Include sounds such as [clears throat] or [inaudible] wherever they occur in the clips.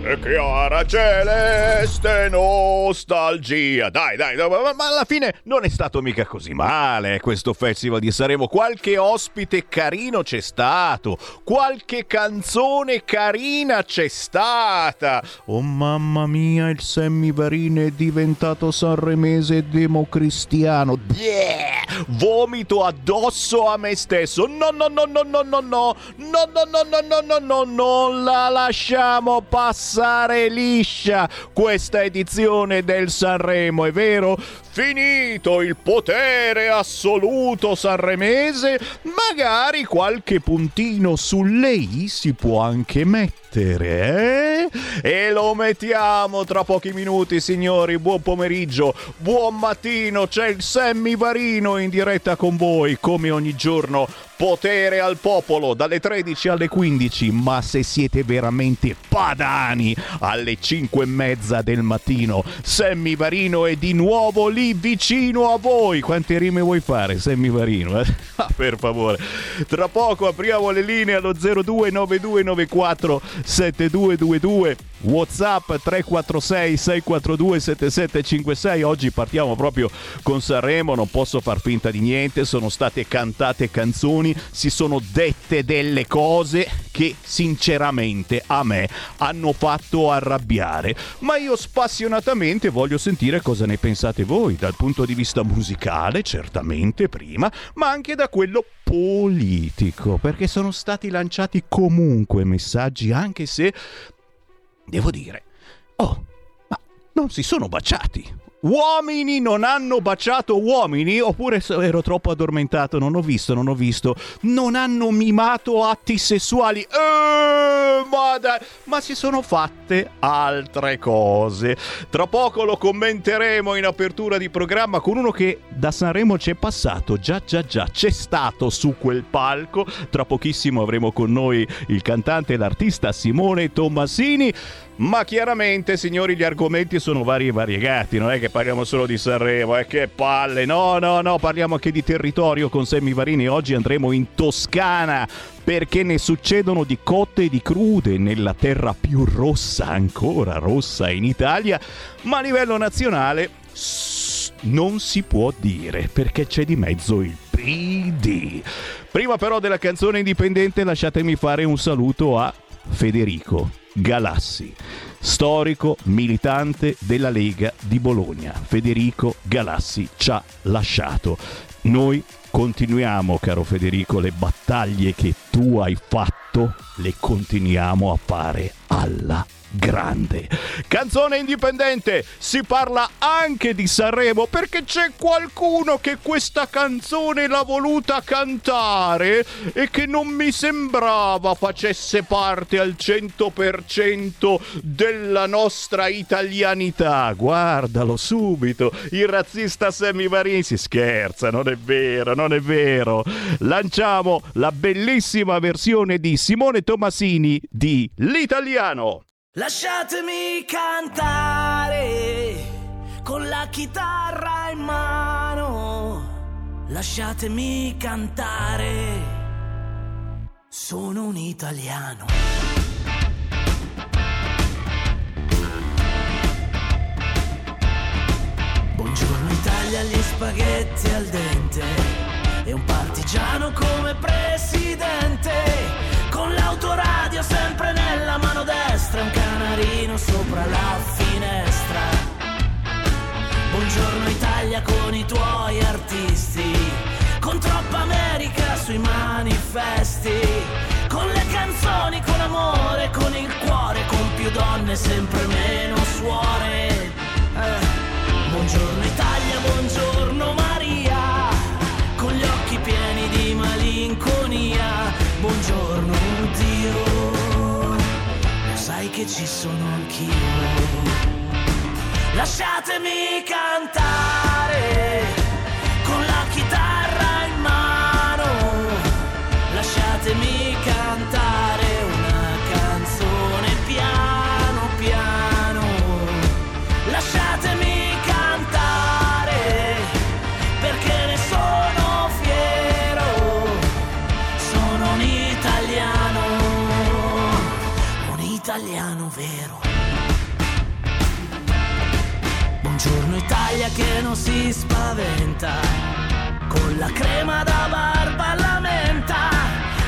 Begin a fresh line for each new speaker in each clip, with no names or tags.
E chiara celeste nostalgia. Dai, dai, dai ma, alla fine non è stato mica così male eh, questo festival di Sanremo. Qualche ospite carino c'è stato, qualche canzone carina c'è stata. Oh mamma mia, il Sammy Varin è diventato sanremese democristiano. Yeah! Vomito addosso a me stesso. No, no, no, no, no, no, no, no, no, no, no, no, no, no, non la lasciamo passare passare liscia questa edizione del Sanremo, è vero? Finito il potere assoluto sanremese, magari qualche puntino sulle i si può anche mettere, eh? E lo mettiamo tra pochi minuti, signori. Buon pomeriggio, buon mattino. C'è il Sammy Varino in diretta con voi, come ogni giorno. Potere al popolo dalle 13 alle 15. Ma se siete veramente padani, alle 5 e mezza del mattino, Sammy Varino è di nuovo lì vicino a voi. Quante rime vuoi fare, Sammy Varino? Eh? [laughs] Ah, per favore. Tra poco apriamo le linee allo 029294 7222 Whatsapp 346 642 7756 oggi partiamo proprio con Sanremo non posso far finta di niente. Sono state cantate canzoni si sono dette delle cose che sinceramente a me hanno fatto arrabbiare. Ma io spassionatamente voglio sentire cosa ne pensate voi dal punto di vista musicale certamente prima ma anche da quello politico perché sono stati lanciati comunque messaggi anche se devo dire, oh, ma non si sono baciati. Uomini non hanno baciato uomini? Oppure ero troppo addormentato, non ho visto, non ho visto. Non hanno mimato atti sessuali. Eh, ma, dai, ma si sono fatte altre cose. Tra poco lo commenteremo in apertura di programma con uno che da Sanremo c'è passato. Già, già, già, c'è stato su quel palco. Tra pochissimo avremo con noi il cantante e l'artista Simone Tommasini. Ma chiaramente, signori, gli argomenti sono vari e variegati, non è che parliamo solo di Sanremo, è eh, che palle, no, no, no, parliamo anche di territorio. Con Semmi Varini, oggi andremo in Toscana perché ne succedono di cotte e di crude nella terra più rossa, ancora rossa in Italia, ma a livello nazionale non si può dire perché c'è di mezzo il PD. Prima però della canzone indipendente lasciatemi fare un saluto a Federico Galassi, storico militante della Lega di Bologna. Federico Galassi ci ha lasciato. Noi continuiamo, caro Federico, le battaglie che tu hai fatto, le continuiamo a fare alla grande. Canzone indipendente, si parla anche di Sanremo perché c'è qualcuno che questa canzone l'ha voluta cantare e che non mi sembrava facesse parte al 100% della nostra italianità. Guardalo subito, il razzista Sammy Varin si scherza, non è vero, non è vero. Lanciamo la bellissima versione di Simone Tomasini di L'Italiano.
Lasciatemi cantare con la chitarra in mano. Lasciatemi cantare. Sono un italiano. Buongiorno Italia, gli spaghetti al dente. E un partigiano come presidente con l'autoradio sempre nella mano destra, un canarino sopra la finestra. Buongiorno Italia con i tuoi artisti, con troppa America sui manifesti, con le canzoni, con amore, con il cuore, con più donne, sempre meno suore. Eh. Buongiorno Italia, buongiorno Maria, con gli occhi pieni di malinconia. Buongiorno sai che ci sono anch'io. Lasciatemi cantare Non si spaventa, con la crema da barba alla menta,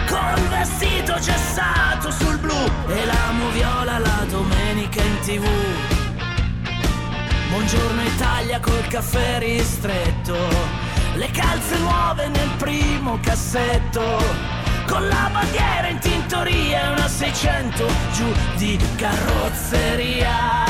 col vestito gessato sul blu e l'amo viola la domenica in tv. Buongiorno Italia col caffè ristretto, le calze nuove nel primo cassetto con la bandiera in tintoria e una 600 giù di carrozzeria.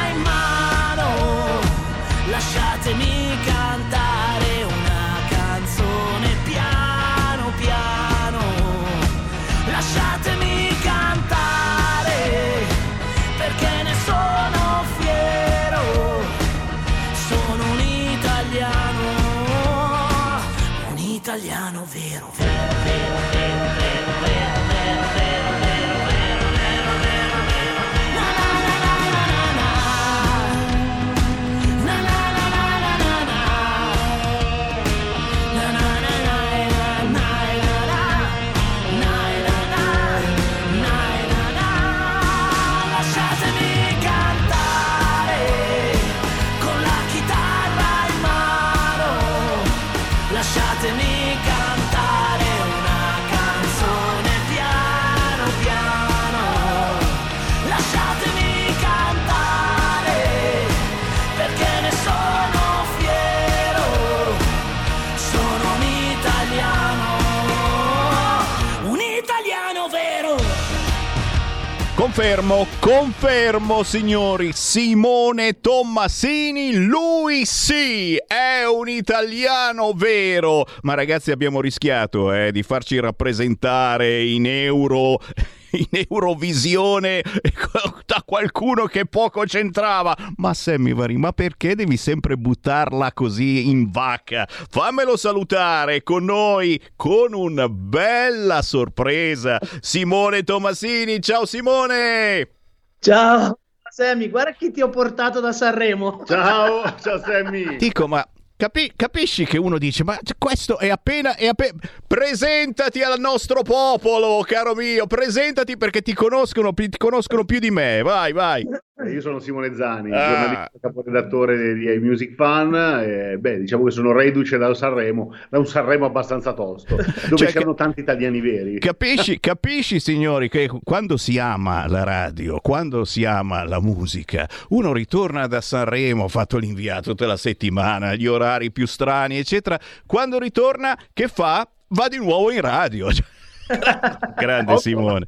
Confermo, confermo signori, Simone Tommasini, lui sì, è un italiano vero. Ma ragazzi abbiamo rischiato eh, di farci rappresentare in euro in Eurovisione da qualcuno che poco c'entrava. Ma Sammy Vari, ma perché devi sempre buttarla così in vacca? Fammelo salutare con noi con una bella sorpresa. Simone Tomasini, ciao Simone!
Ciao Sammy, guarda chi ti ho portato da Sanremo.
Ciao, ciao Sammy.
Dico, ma capi- capisci che uno dice, ma questo è appena, è appena... Presentati al nostro popolo, caro mio, presentati perché ti conoscono, ti conoscono più di me, vai, vai.
Io sono Simone Zani,
Ah.
giornalista caporedattore di Music Fan. E, beh, diciamo che sono reduce da Sanremo, da un Sanremo abbastanza tosto, [laughs] dove
Cioè,
c'erano tanti italiani veri.
Capisci, [laughs] capisci, signori, che quando si ama la radio, quando si ama la musica, uno ritorna da Sanremo, ha fatto l'inviato tutta la settimana, gli orari più strani, eccetera. Quando ritorna, che fa? Va di nuovo in radio. [laughs] [laughs] Grande Simone,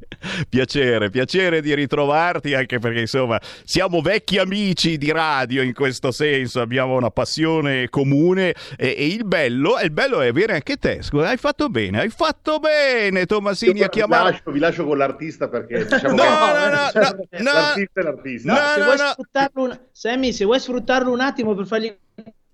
piacere, piacere di ritrovarti anche perché insomma siamo vecchi amici di radio in questo senso, abbiamo una passione comune e, e il bello, il bello è avere anche te, scusa, hai fatto bene, hai fatto bene Tomasini a
Io
chiamare...
lascio, vi lascio con l'artista perché [laughs] diciamo
No,
che
no, no, [laughs] no, no,
l'artista è l'artista.
No,
se
no,
vuoi
no.
sfruttarlo un... Sammy, se vuoi sfruttarlo un attimo per fargli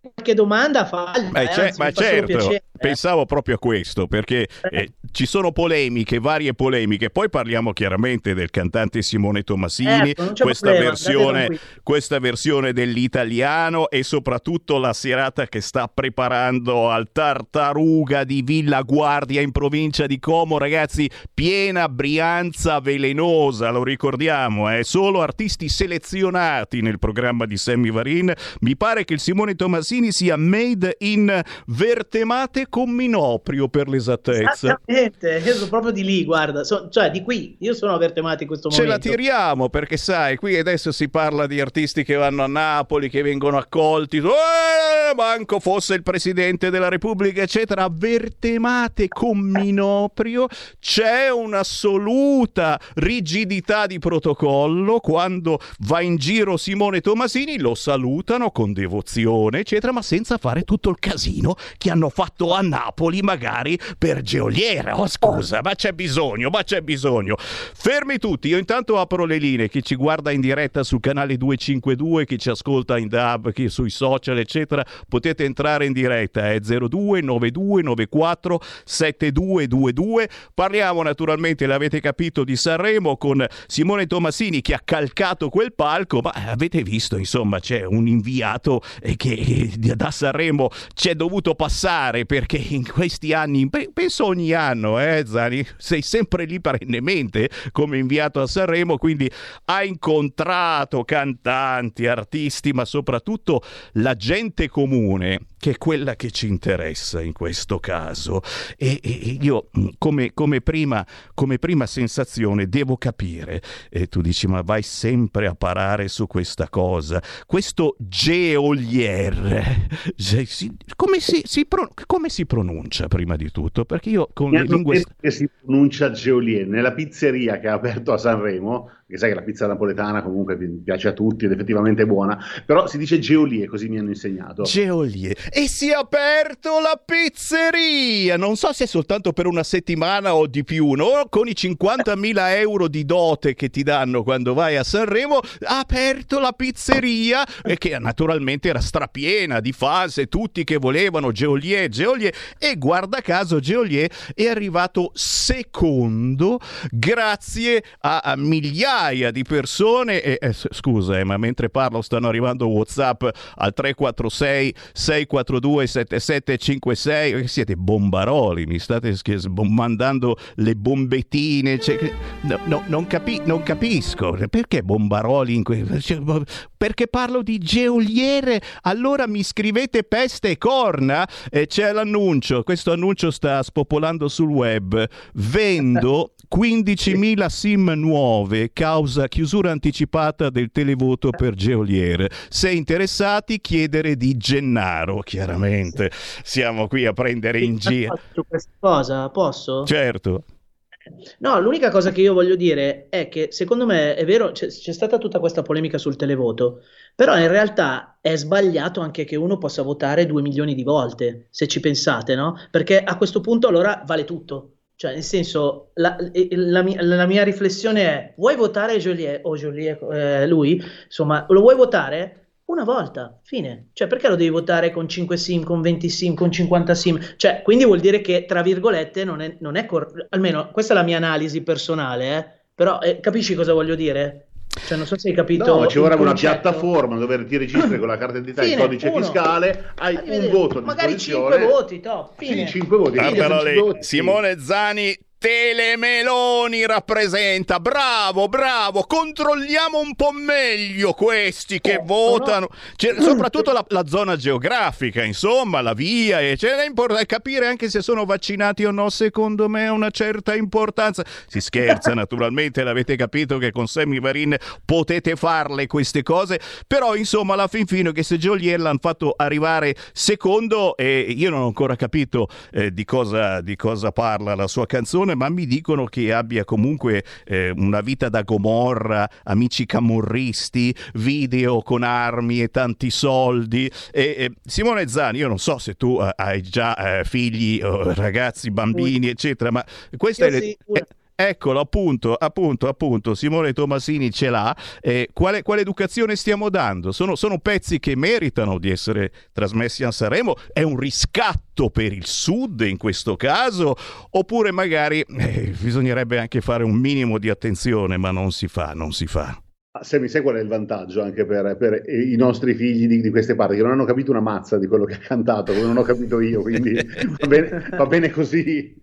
qualche domanda, fagli.
Eh,
eh,
c'è-
anzi,
ma certo,
piacere.
Pensavo proprio a questo perché eh, ci sono polemiche, varie polemiche. Poi parliamo chiaramente del cantante Simone Tomasini,
Ecco,
questa,
problema,
versione, questa versione dell'italiano e soprattutto la serata che sta preparando al Tartaruga di Villa Guardia in provincia di Como. Ragazzi, piena Brianza velenosa, lo ricordiamo, eh? solo artisti selezionati nel programma di Sammy Varin. Mi pare che il Simone Tomasini sia made in Vertemate con Minoprio per l'esattezza.
Esattamente, io sono proprio di lì, guarda, so- cioè di qui, io sono a Vertemati in questo
Ce la
momento.
tiriamo perché sai, qui adesso si parla di artisti che vanno a Napoli, che vengono accolti, eh, manco fosse il presidente della Repubblica, eccetera. Vertemate con Minoprio c'è un'assoluta rigidità di protocollo. Quando va in giro Simone Tomasini lo salutano con devozione, eccetera, ma senza fare tutto il casino che hanno fatto Napoli magari per Geoliera. Oh scusa, ma c'è bisogno, ma c'è bisogno. Fermi tutti, io intanto apro le linee, chi ci guarda in diretta sul canale 252, chi ci ascolta in DAB, chi sui social eccetera, potete entrare in diretta, è 029294 7222. Parliamo naturalmente, l'avete capito, di Sanremo con Simone Tomasini che ha calcato quel palco, ma avete visto, insomma, c'è un inviato eh, che da Sanremo c'è dovuto passare perché in questi anni, penso ogni anno, eh, Zani, sei sempre lì perennemente come inviato a Sanremo, quindi ha incontrato cantanti, artisti, ma soprattutto la gente comune che è quella che ci interessa in questo caso. E, e io mm, come, come, prima, come, prima, sensazione devo capire, e tu dici ma vai sempre a parare su questa cosa, questo geolier, [laughs] come si, si, come si pronuncia prima di tutto? Perché io con le lingue...
Che si pronuncia geolier, nella pizzeria che ha aperto a Sanremo che sai che la pizza napoletana comunque piace a tutti ed effettivamente è buona, però si dice Geolie, così mi hanno insegnato.
Geolie. E si è aperto la pizzeria! Non so se è soltanto per una settimana o di più, no? Con i 50.000 euro di dote che ti danno quando vai a Sanremo, ha aperto la pizzeria, che naturalmente era strapiena di fans e tutti che volevano Geolie, Geolie, e guarda caso Geolie è arrivato secondo grazie a, a migliaia migliaia di persone e eh, scusa eh, ma mentre parlo stanno arrivando whatsapp al 346 642 7756 siete bombaroli mi state mandando le bombettine cioè, no, no, non, capi- non, capisco perché bombaroli in que- cioè, perché parlo di geoliere allora mi scrivete peste e corna? E c'è l'annuncio questo annuncio sta spopolando sul web. Vendo [laughs] 15.000 sim nuove causa chiusura anticipata del televoto per Geolier. Se interessati, chiedere di Gennaro, chiaramente. Siamo qui a prendere in giro.
Questa cosa, posso?
Certo.
No, l'unica cosa che io voglio dire è che secondo me è vero, c'è, c'è, stata tutta questa polemica sul televoto, però in realtà è sbagliato anche che uno possa votare due milioni di volte, se ci pensate, no? Perché a questo punto allora vale tutto. Cioè, nel senso, la, la, mia, la mia, riflessione è: vuoi votare Joliet o Joliet, eh, lui? Insomma, lo vuoi votare? Una volta, fine. Cioè, perché lo devi votare con 5 sim, con 20 sim, con 50 sim? Cioè, quindi vuol dire che, tra virgolette, non è, non è cor- almeno questa è la mia analisi personale, eh? però eh, capisci cosa voglio dire? Cioè, non so se hai capito.
No, ci vorrebbe una piattaforma dove ti registri con la carta [clears throat] d'identità e il codice uno. fiscale, hai un voto
Magari 5 voti, top, fine.
Sì, 5 voti.
Fine. Simone Zani Telemeloni rappresenta, bravo, bravo, controlliamo un po' meglio questi che oh, votano, cioè, [clears throat] soprattutto la, la, zona geografica, insomma, la via, e cioè, è importante capire anche se sono vaccinati o no, secondo me ha una certa importanza. Si scherza [laughs] naturalmente, l'avete capito che con Sammy Varin potete farle queste cose, però insomma alla fin fine che se Joliet l'hanno fatto arrivare secondo, e io non ho ancora capito eh, di, cosa, di cosa parla la sua canzone, persone, ma mi dicono che abbia comunque eh, una vita da Gomorra, amici camorristi, video con armi e tanti soldi. E, e, Simone Zani, io non so se tu uh, hai già uh, figli, uh, ragazzi, bambini, eccetera, ma questa io è... Sì. Eccolo, appunto, appunto, appunto, Simone Tomasini ce l'ha. Eh, quale, quale, educazione stiamo dando? Sono, sono, pezzi che meritano di essere trasmessi a Sanremo? È un riscatto per il Sud in questo caso? Oppure magari eh, bisognerebbe anche fare un minimo di attenzione, ma non si fa, non si fa.
Se mi sai qual è il vantaggio anche per, per i nostri figli di, di, queste parti, che non hanno capito una mazza di quello che ha cantato, come non ho capito io, quindi [laughs] va bene, va bene così.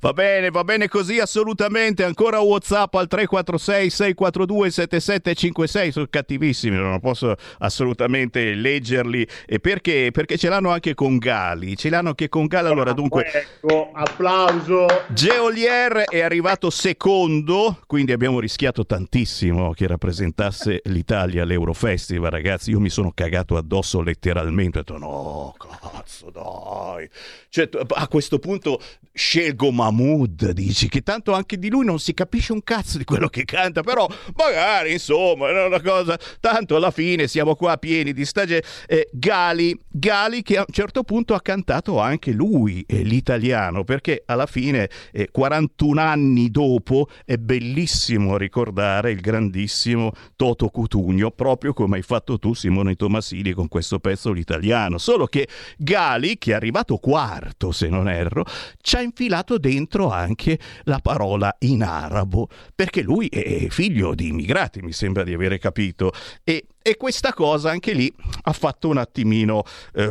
Va bene, va bene così assolutamente. Ancora WhatsApp al 346 642 7756. Sono cattivissimi, non posso assolutamente leggerli. E perché? Perché ce l'hanno anche con Gali. Ce l'hanno anche con Gali. Allora, dunque,
ecco, applauso.
Geolier è arrivato secondo, quindi abbiamo rischiato tantissimo che rappresentasse l'Italia all'Eurofestival, ragazzi, io mi sono cagato addosso letteralmente, ho detto no, cazzo, dai. Cioè, a questo punto scelgo Mahmood, dici, che tanto anche di lui non si capisce un cazzo di quello che canta, però magari insomma è una cosa, tanto alla fine siamo qua pieni di stagione. Eh, Gali, Gali che a un certo punto ha cantato anche lui eh, l'italiano, perché alla fine, eh, 41 anni dopo, è bellissimo ricordare il grandissimo Toto Cutugno, proprio come hai fatto tu Simone Tomasini con questo pezzo l'italiano, solo che Gali, che è arrivato quarto se non erro, ci ha infilato dentro anche la parola in arabo, perché lui è figlio di immigrati, mi sembra di avere capito, e e questa cosa anche lì ha fatto un attimino eh,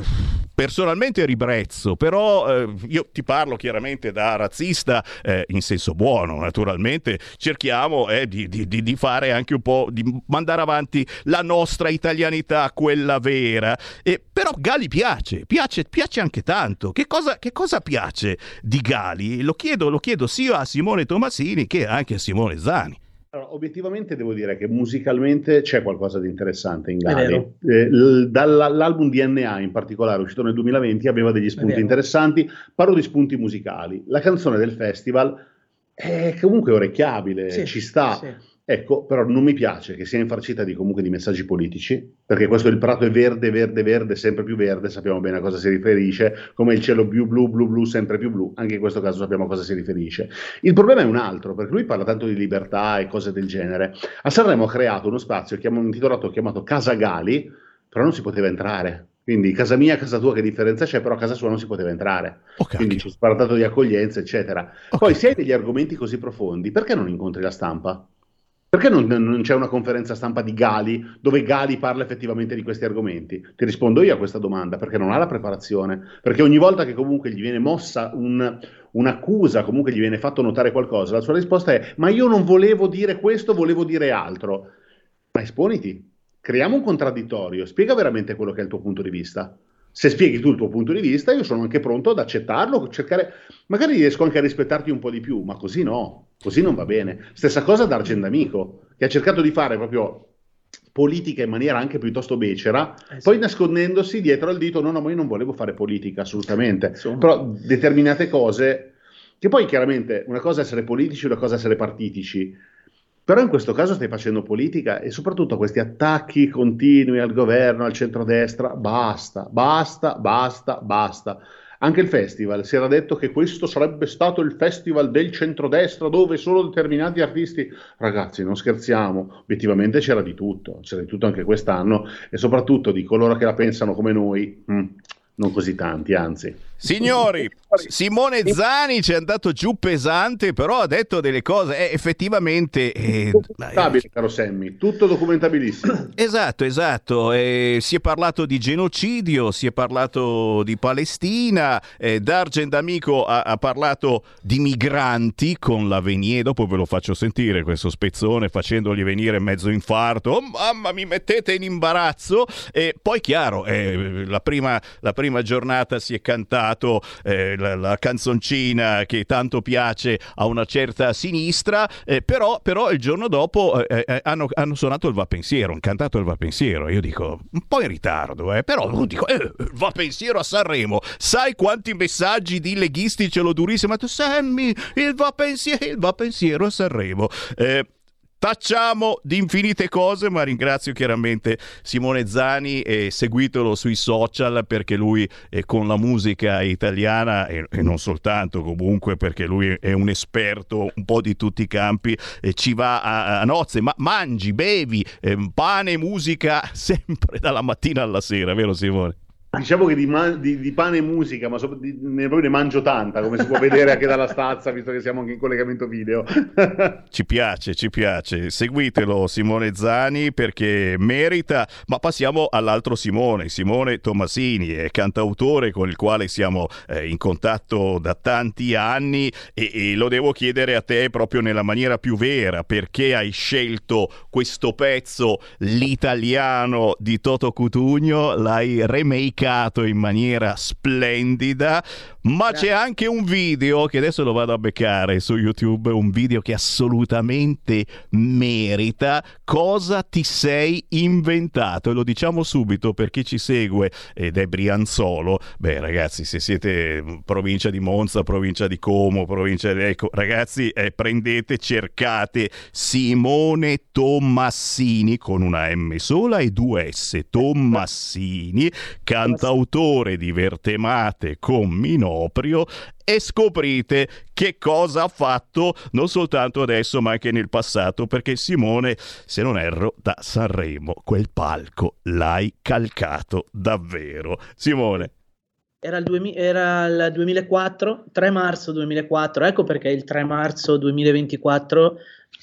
personalmente ribrezzo, però eh, io ti parlo chiaramente da razzista eh, in senso buono, naturalmente cerchiamo eh, di, di, di, fare anche un po', di mandare avanti la nostra italianità, quella vera, e, però Gali piace, piace, piace anche tanto. Che cosa, che cosa piace di Gali? Lo chiedo, lo chiedo sia a Simone Tomasini che anche a Simone Zani.
Allora, obiettivamente devo dire che musicalmente c'è qualcosa di interessante in Gali. Eh, dall'album DNA in particolare, uscito nel 2020, aveva degli spunti interessanti. Parlo di spunti musicali. La canzone del festival è comunque orecchiabile, sì, ci sta. Sì. Ecco, però non mi piace che sia infarcita di, comunque di messaggi politici, perché questo il prato è verde, verde, verde, sempre più verde, sappiamo bene a cosa si riferisce, come il cielo blu, blu, blu, blu, sempre più blu, anche in questo caso sappiamo a cosa si riferisce. Il problema è un altro, perché lui parla tanto di libertà e cose del genere. A Sanremo ha creato uno spazio chiamato, intitolato, chiamato Casa Gali, però non si poteva entrare. Quindi casa mia, casa tua, che differenza c'è? Però a casa sua non si poteva entrare. Okay. Quindi ci si è parlato di accoglienza, eccetera. Okay. Poi, se hai degli argomenti così profondi, perché non incontri la stampa? Perché non, non, c'è una conferenza stampa di Gali dove Gali parla effettivamente di questi argomenti? Ti rispondo io a questa domanda, perché non ha la preparazione, perché ogni volta che comunque gli viene mossa un, un'accusa, comunque gli viene fatto notare qualcosa, la sua risposta è ma io non volevo dire questo, volevo dire altro. Ma esponiti, creiamo un contraddittorio, spiega veramente quello che è il tuo punto di vista se spieghi tu il tuo punto di vista, io sono anche pronto ad accettarlo, cercare, magari riesco anche a rispettarti un po' di più, ma così no, così non va bene. Stessa cosa da Argendamico, che ha cercato di fare proprio politica in maniera anche piuttosto becera, sì. poi nascondendosi dietro al dito, no, no, ma io non volevo fare politica, assolutamente, Insomma. però determinate cose, che poi chiaramente una cosa è essere politici, una cosa è essere partitici, però in questo caso stai facendo politica e soprattutto questi attacchi continui al governo, al centrodestra, basta, basta, basta, basta. Anche il festival si era detto che questo sarebbe stato il festival del centrodestra dove solo determinati artisti. Ragazzi, non scherziamo, obiettivamente c'era di tutto, c'era di tutto anche quest'anno e soprattutto di coloro che la pensano come noi. Mh, non così tanti, anzi.
Signori, Simone Zani ci è andato giù pesante, però ha detto delle cose. Eh, effettivamente...
Eh, documentabile, caro Sammy, tutto documentabilissimo. [clears throat]
Esatto, esatto. Eh, si è parlato di genocidio, si è parlato di Palestina, eh, D'Argent Amico ha, ha, parlato di migranti con la Venier, dopo ve lo faccio sentire questo spezzone facendogli venire mezzo infarto, oh, mamma mi mettete in imbarazzo, e poi chiaro, eh, la prima, la prima prima giornata si è cantato eh, la, la, canzoncina che tanto piace a una certa sinistra, eh, però, però, il giorno dopo eh, eh hanno, hanno, suonato il Va Pensiero, hanno cantato il Va Pensiero. Io dico, un po' in ritardo, eh, però dico, eh, Va Pensiero a Sanremo. Sai quanti messaggi di leghisti ce l'ho durissimo? Ma tu, Sammy, il Va il Va Pensiero a Sanremo. Eh, Tacciamo di infinite cose, ma ringrazio chiaramente Simone Zani e seguitelo sui social perché lui con la musica italiana e, non soltanto comunque perché lui è un esperto un po' di tutti i campi ci va a, a nozze, ma mangi, bevi, eh, pane, musica [laughs] sempre dalla mattina alla sera, vero Simone?
Diciamo che di, man- di, di, pane e musica, ma so- di, ne, proprio ne mangio tanta, come si può vedere anche dalla stazza, visto che siamo anche in collegamento video. [laughs]
ci piace, ci piace. Seguitelo Simone Zani perché merita. Ma passiamo all'altro Simone, Simone Tomasini, è cantautore con il quale siamo eh, in contatto da tanti anni e, e lo devo chiedere a te proprio nella maniera più vera, perché hai scelto questo pezzo, l'italiano di Toto Cutugno, l'hai remake dedicato in maniera splendida, ma c'è anche un video che adesso lo vado a beccare su YouTube, un video che assolutamente merita. Cosa ti sei inventato? E lo diciamo subito per chi ci segue ed è Brianzolo. Beh, ragazzi, se siete provincia di Monza, provincia di Como, provincia di... Ecco, ragazzi, eh, prendete, cercate Simone Tommassini con una M sola e due S. Tommassini, cantautore di Vertemate con Minore proprio e scoprite che cosa ha fatto non soltanto adesso ma anche nel passato perché Simone, se non erro, da Sanremo quel palco l'hai calcato davvero. Simone.
Era il, 2000, era il 2004, 3 marzo 2004, ecco perché il 3 marzo 2024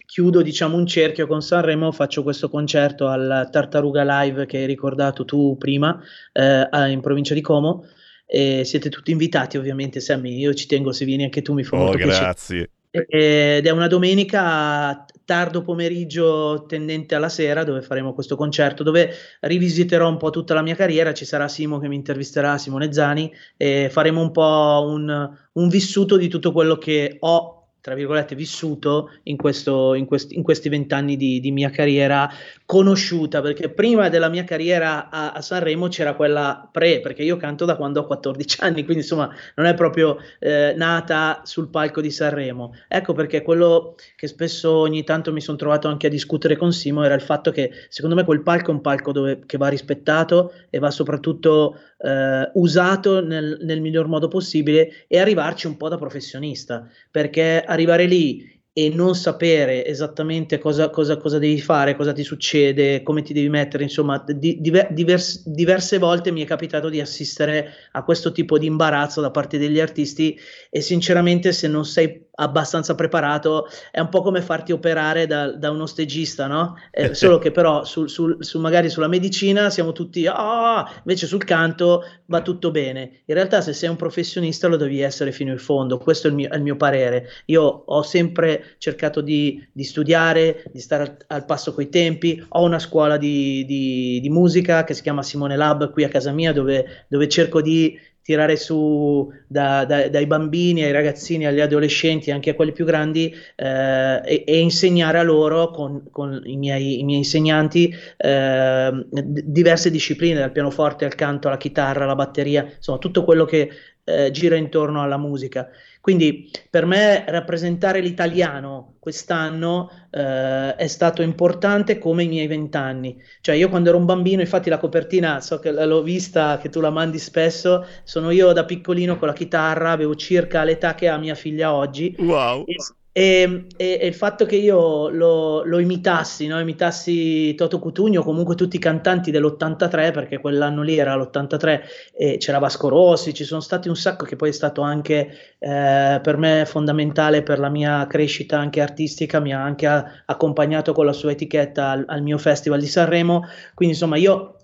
chiudo diciamo un cerchio con Sanremo, faccio questo concerto al Tartaruga Live che hai ricordato tu prima eh, in provincia di Como e siete tutti invitati, ovviamente, Sammy. Io ci tengo se vieni anche tu, mi fa oh, molto
grazie.
piacere. Ed è una domenica tardo pomeriggio tendente alla sera dove faremo questo concerto dove rivisiterò un po' tutta la mia carriera ci sarà Simo che mi intervisterà Simone Zani e faremo un po' un, un vissuto di tutto quello che ho tra virgolette, vissuto in, questo, in, quest, in questi vent'anni di, di, mia carriera conosciuta, perché prima della mia carriera a, a, Sanremo c'era quella pre, perché io canto da quando ho 14 anni, quindi insomma non è proprio eh, nata sul palco di Sanremo. Ecco perché quello che spesso ogni tanto mi sono trovato anche a discutere con Simo era il fatto che secondo me quel palco è un palco dove, che va rispettato e va soprattutto eh, usato nel, nel miglior modo possibile e arrivarci un po' da professionista, perché arrivare lì e non sapere esattamente cosa, cosa, cosa, devi fare, cosa ti succede, come ti devi mettere, insomma, di, divers, diverse volte mi è capitato di assistere a questo tipo di imbarazzo da parte degli artisti e sinceramente se non sei abbastanza preparato, è un po' come farti operare da, da uno stegista, no? Eh, solo che però sul, sul, sul, magari sulla medicina siamo tutti, ah, oh! invece sul canto va tutto bene. In realtà se sei un professionista lo devi essere fino in fondo, questo è il mio, è il mio parere. Io ho sempre cercato di, di studiare, di stare al, al passo coi tempi, ho una scuola di, di, di, musica che si chiama Simone Lab qui a casa mia dove, dove cerco di tirare su da, da, dai bambini ai ragazzini, agli adolescenti, anche a quelli più grandi eh, e, e, insegnare a loro con, con i, miei, i, miei, insegnanti eh, diverse discipline, dal pianoforte al canto, alla chitarra, alla batteria, insomma tutto quello che eh, gira intorno alla musica. Quindi per me rappresentare l'italiano quest'anno eh, è stato importante come i miei vent'anni. Cioè io quando ero un bambino, infatti la copertina, so che l'ho vista, che tu la mandi spesso, sono io da piccolino con la chitarra, avevo circa l'età che ha mia figlia oggi.
Wow.
E, e, e, e, il fatto che io lo, lo imitassi, no? imitassi Toto Cutugno, comunque tutti i cantanti dell'83, perché quell'anno lì era l'83, e c'era Vasco Rossi, ci sono stati un sacco che poi è stato anche eh, per me fondamentale per la mia crescita anche artistica, mi ha anche accompagnato con la sua etichetta al, al mio festival di Sanremo, quindi insomma io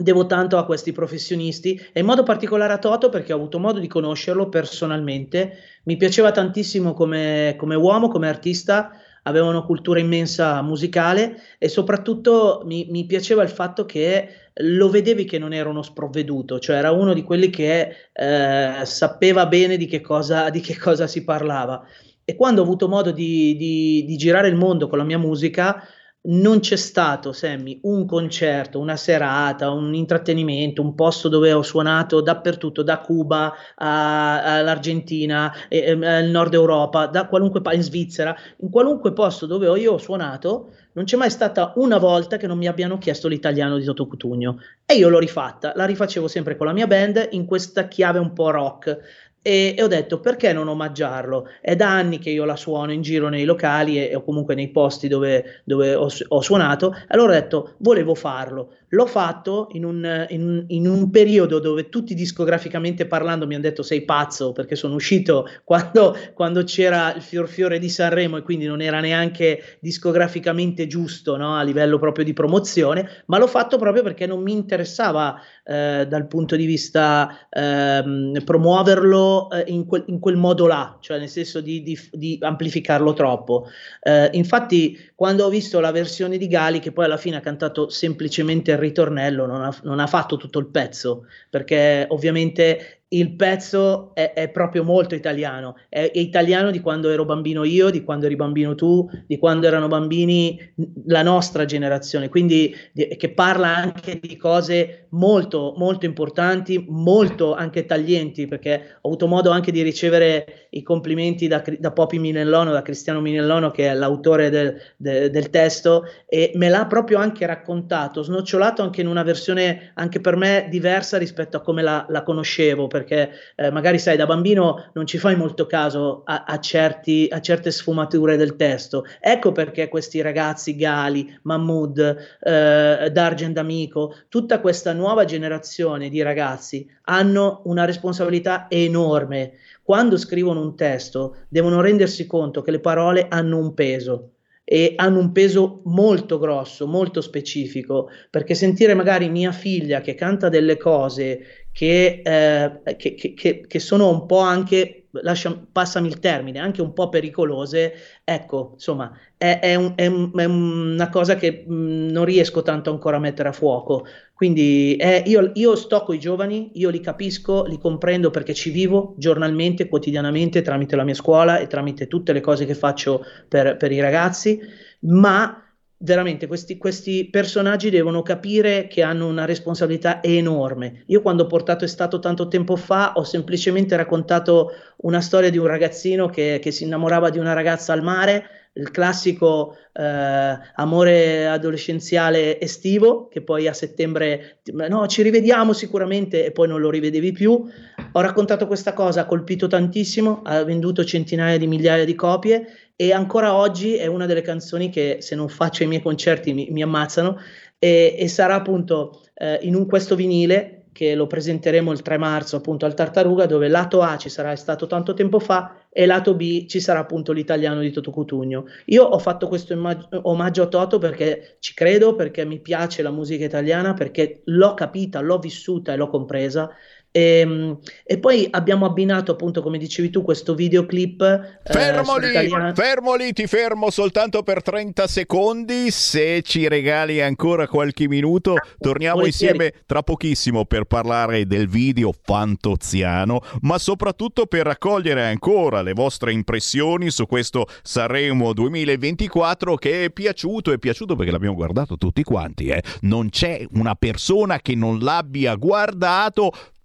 devo tanto a questi professionisti e in modo particolare a Toto perché ho avuto modo di conoscerlo personalmente. Mi piaceva tantissimo come, come uomo, come artista, aveva una cultura immensa musicale e soprattutto mi, mi, piaceva il fatto che lo vedevi che non era uno sprovveduto, cioè era uno di quelli che eh, sapeva bene di che, cosa, di che, cosa, si parlava. E quando ho avuto modo di, di, di girare il mondo con la mia musica, non c'è stato, Sammy, un concerto, una serata, un intrattenimento, un posto dove ho suonato dappertutto, da Cuba all'Argentina, eh, al nord Europa, da qualunque in Svizzera, in qualunque posto dove io ho suonato, non c'è mai stata una volta che non mi abbiano chiesto l'italiano di Toto Cutugno. E io l'ho rifatta, la rifacevo sempre con la mia band in questa chiave un po' rock. E, e, ho detto perché non omaggiarlo? È da anni che io la suono in giro nei locali e, o comunque nei posti dove, dove ho, ho, suonato. Allora ho detto volevo farlo. L'ho fatto in un, in, in un, periodo dove tutti discograficamente parlando mi hanno detto sei pazzo perché sono uscito [laughs] quando, quando c'era il fior fiore di Sanremo e quindi non era neanche discograficamente giusto no? a livello proprio di promozione, ma l'ho fatto proprio perché non mi interessava eh, dal punto di vista eh, promuoverlo eh, in, quel, in, quel, modo là, cioè nel senso di, di, di amplificarlo troppo. Eh, infatti, quando ho visto la versione di Gali, che poi alla fine ha cantato semplicemente ritornello, non ha, non ha fatto tutto il pezzo, perché ovviamente il pezzo è, è, proprio molto italiano, è, è, italiano di quando ero bambino io, di quando eri bambino tu, di quando erano bambini la nostra generazione, quindi di, che parla anche di cose molto, molto importanti, molto anche taglienti, perché ho avuto modo anche di ricevere i complimenti da, da Popi Minellono, da Cristiano Minellono, che è l'autore del, de, del testo, e me l'ha proprio anche raccontato, snocciolato anche in una versione anche per me diversa rispetto a come la, la conoscevo perché eh, magari sai da bambino non ci fai molto caso a, a, certi, a, certe sfumature del testo. Ecco perché questi ragazzi, Gali, Mahmood, eh, Dargen D'Amico, tutta questa nuova generazione di ragazzi hanno una responsabilità enorme. Quando scrivono un testo devono rendersi conto che le parole hanno un peso e hanno un peso molto grosso, molto specifico, perché sentire magari mia figlia che canta delle cose che, eh, che, che, che sono un po' anche, lascia, passami il termine, anche un po' pericolose, ecco, insomma, è, è, un, è, un, è una cosa che mh, mm, non riesco tanto ancora a mettere a fuoco. Quindi io, io sto con i giovani, io li capisco, li comprendo perché ci vivo giornalmente, quotidianamente, tramite la mia scuola e tramite tutte le cose che faccio per, per i ragazzi, ma veramente questi, questi, personaggi devono capire che hanno una responsabilità enorme. Io quando ho portato È stato tanto tempo fa ho semplicemente raccontato una storia di un ragazzino che, che si innamorava di una ragazza al mare, il classico eh, amore adolescenziale estivo che poi a settembre no ci rivediamo sicuramente e poi non lo rivedevi più. Ho raccontato questa cosa, ha colpito tantissimo, ha venduto centinaia di migliaia di copie e ancora oggi è una delle canzoni che se non faccio i miei concerti mi, mi ammazzano e, e, sarà appunto eh, in un, questo vinile che lo presenteremo il 3 marzo appunto al Tartaruga dove lato A ci sarà stato tanto tempo fa e lato B ci sarà appunto l'italiano di Toto Cutugno. Io ho fatto questo omaggio a Toto perché ci credo, perché mi piace la musica italiana, perché l'ho capita, l'ho vissuta e l'ho compresa e, ehm, e, poi abbiamo abbinato, appunto, come dicevi tu, questo videoclip.
Eh, fermo lì, fermo lì, ti fermo soltanto per 30 secondi. Se ci regali ancora qualche minuto, torniamo Volentieri. insieme tra pochissimo per parlare del video fantoziano, ma soprattutto per raccogliere ancora le vostre impressioni su questo Sanremo 2024 che è piaciuto, è piaciuto perché l'abbiamo guardato tutti quanti. Eh. Non c'è una persona che non l'abbia guardato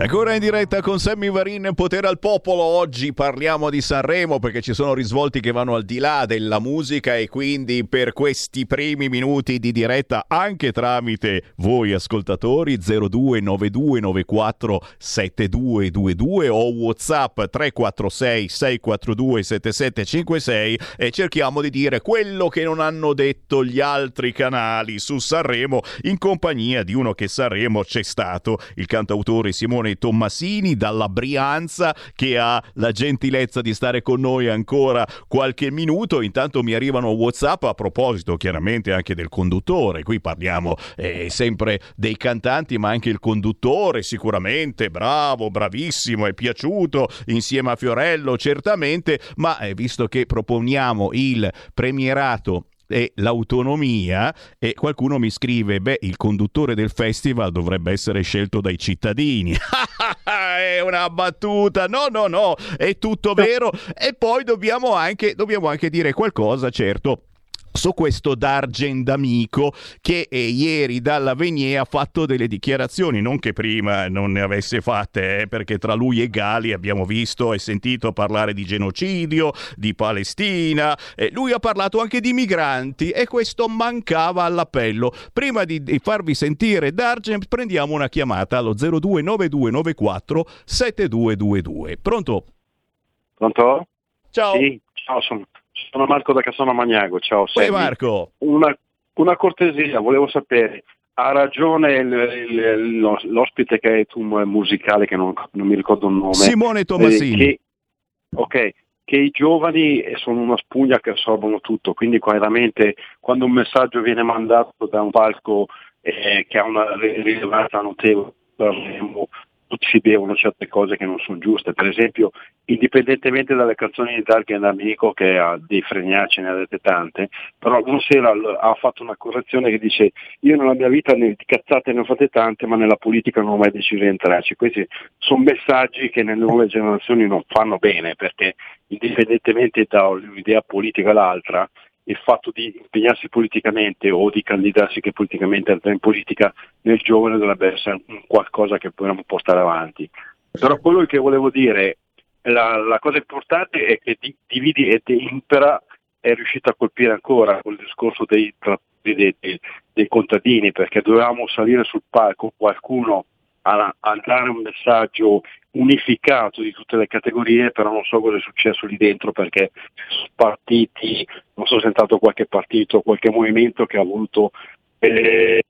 Ancora in diretta con Sammy Varin, Potere al Popolo. Oggi parliamo di Sanremo perché ci sono risvolti che vanno al di là della musica e quindi per questi primi minuti di diretta anche tramite voi ascoltatori 0292947222 o Whatsapp 346 642 7756 e cerchiamo di dire quello che non hanno detto gli altri canali su Sanremo in compagnia di uno che Sanremo c'è stato, il cantautore Simone Simone Tommasini dalla Brianza che ha la gentilezza di stare con noi ancora qualche minuto. Intanto mi arrivano WhatsApp a proposito chiaramente anche del conduttore. Qui parliamo eh, sempre dei cantanti, ma anche il conduttore sicuramente bravo, bravissimo, è piaciuto insieme a Fiorello certamente, ma eh, visto che proponiamo il premierato e l'autonomia e qualcuno mi scrive beh il conduttore del festival dovrebbe essere scelto dai cittadini. [laughs] È una battuta. No no no è tutto vero. E poi dobbiamo anche, dobbiamo anche dire qualcosa certo su questo Dargen d'amico che eh, ieri dalla Venier ha fatto delle dichiarazioni, non che prima non ne avesse fatte, eh, perché tra lui e Gali abbiamo visto e sentito parlare di genocidio, di Palestina, eh, lui ha parlato anche di migranti e questo mancava all'appello. Prima di, di farvi sentire Dargen prendiamo una chiamata allo 029294 7222. Pronto?
Pronto?
Ciao.
Sì, ciao, sono sono Marco da Cassano Magnago, ciao.
Poi Marco.
Una, una, cortesia, volevo sapere, ha ragione il, il, l'ospite che è un musicale che non, non, mi ricordo il nome.
Simone Tomasini.
Eh, che, ok, che i giovani sono una spugna che assorbono tutto, quindi veramente quando un messaggio viene mandato da un palco eh, che ha una rilevanza notevole, si bevono certe cose che non sono giuste. Per esempio, indipendentemente dalle canzoni di Dark and Amico, che ha dei fregnacci, ne ha dette tante, però una sera ha fatto una correzione che dice io nella mia vita di cazzate ne ho fatte tante, ma nella politica non ho mai deciso di entrarci. Questi sono messaggi che nelle nuove generazioni non fanno bene, perché indipendentemente da un'idea politica all'altra, il fatto di impegnarsi politicamente o di candidarsi che politicamente in politica nel giovane dovrebbe essere qualcosa che possiamo portare avanti. Però quello che volevo dire, la, la cosa importante è che Dividi e De Impera è riuscito a colpire ancora col discorso dei, dei, dei, dei contadini, perché dovevamo salire sul palco qualcuno a, a, dare un messaggio unificato di tutte le categorie, però non so cosa è successo lì dentro perché partiti, non so se è stato qualche partito, qualche movimento che ha voluto eh,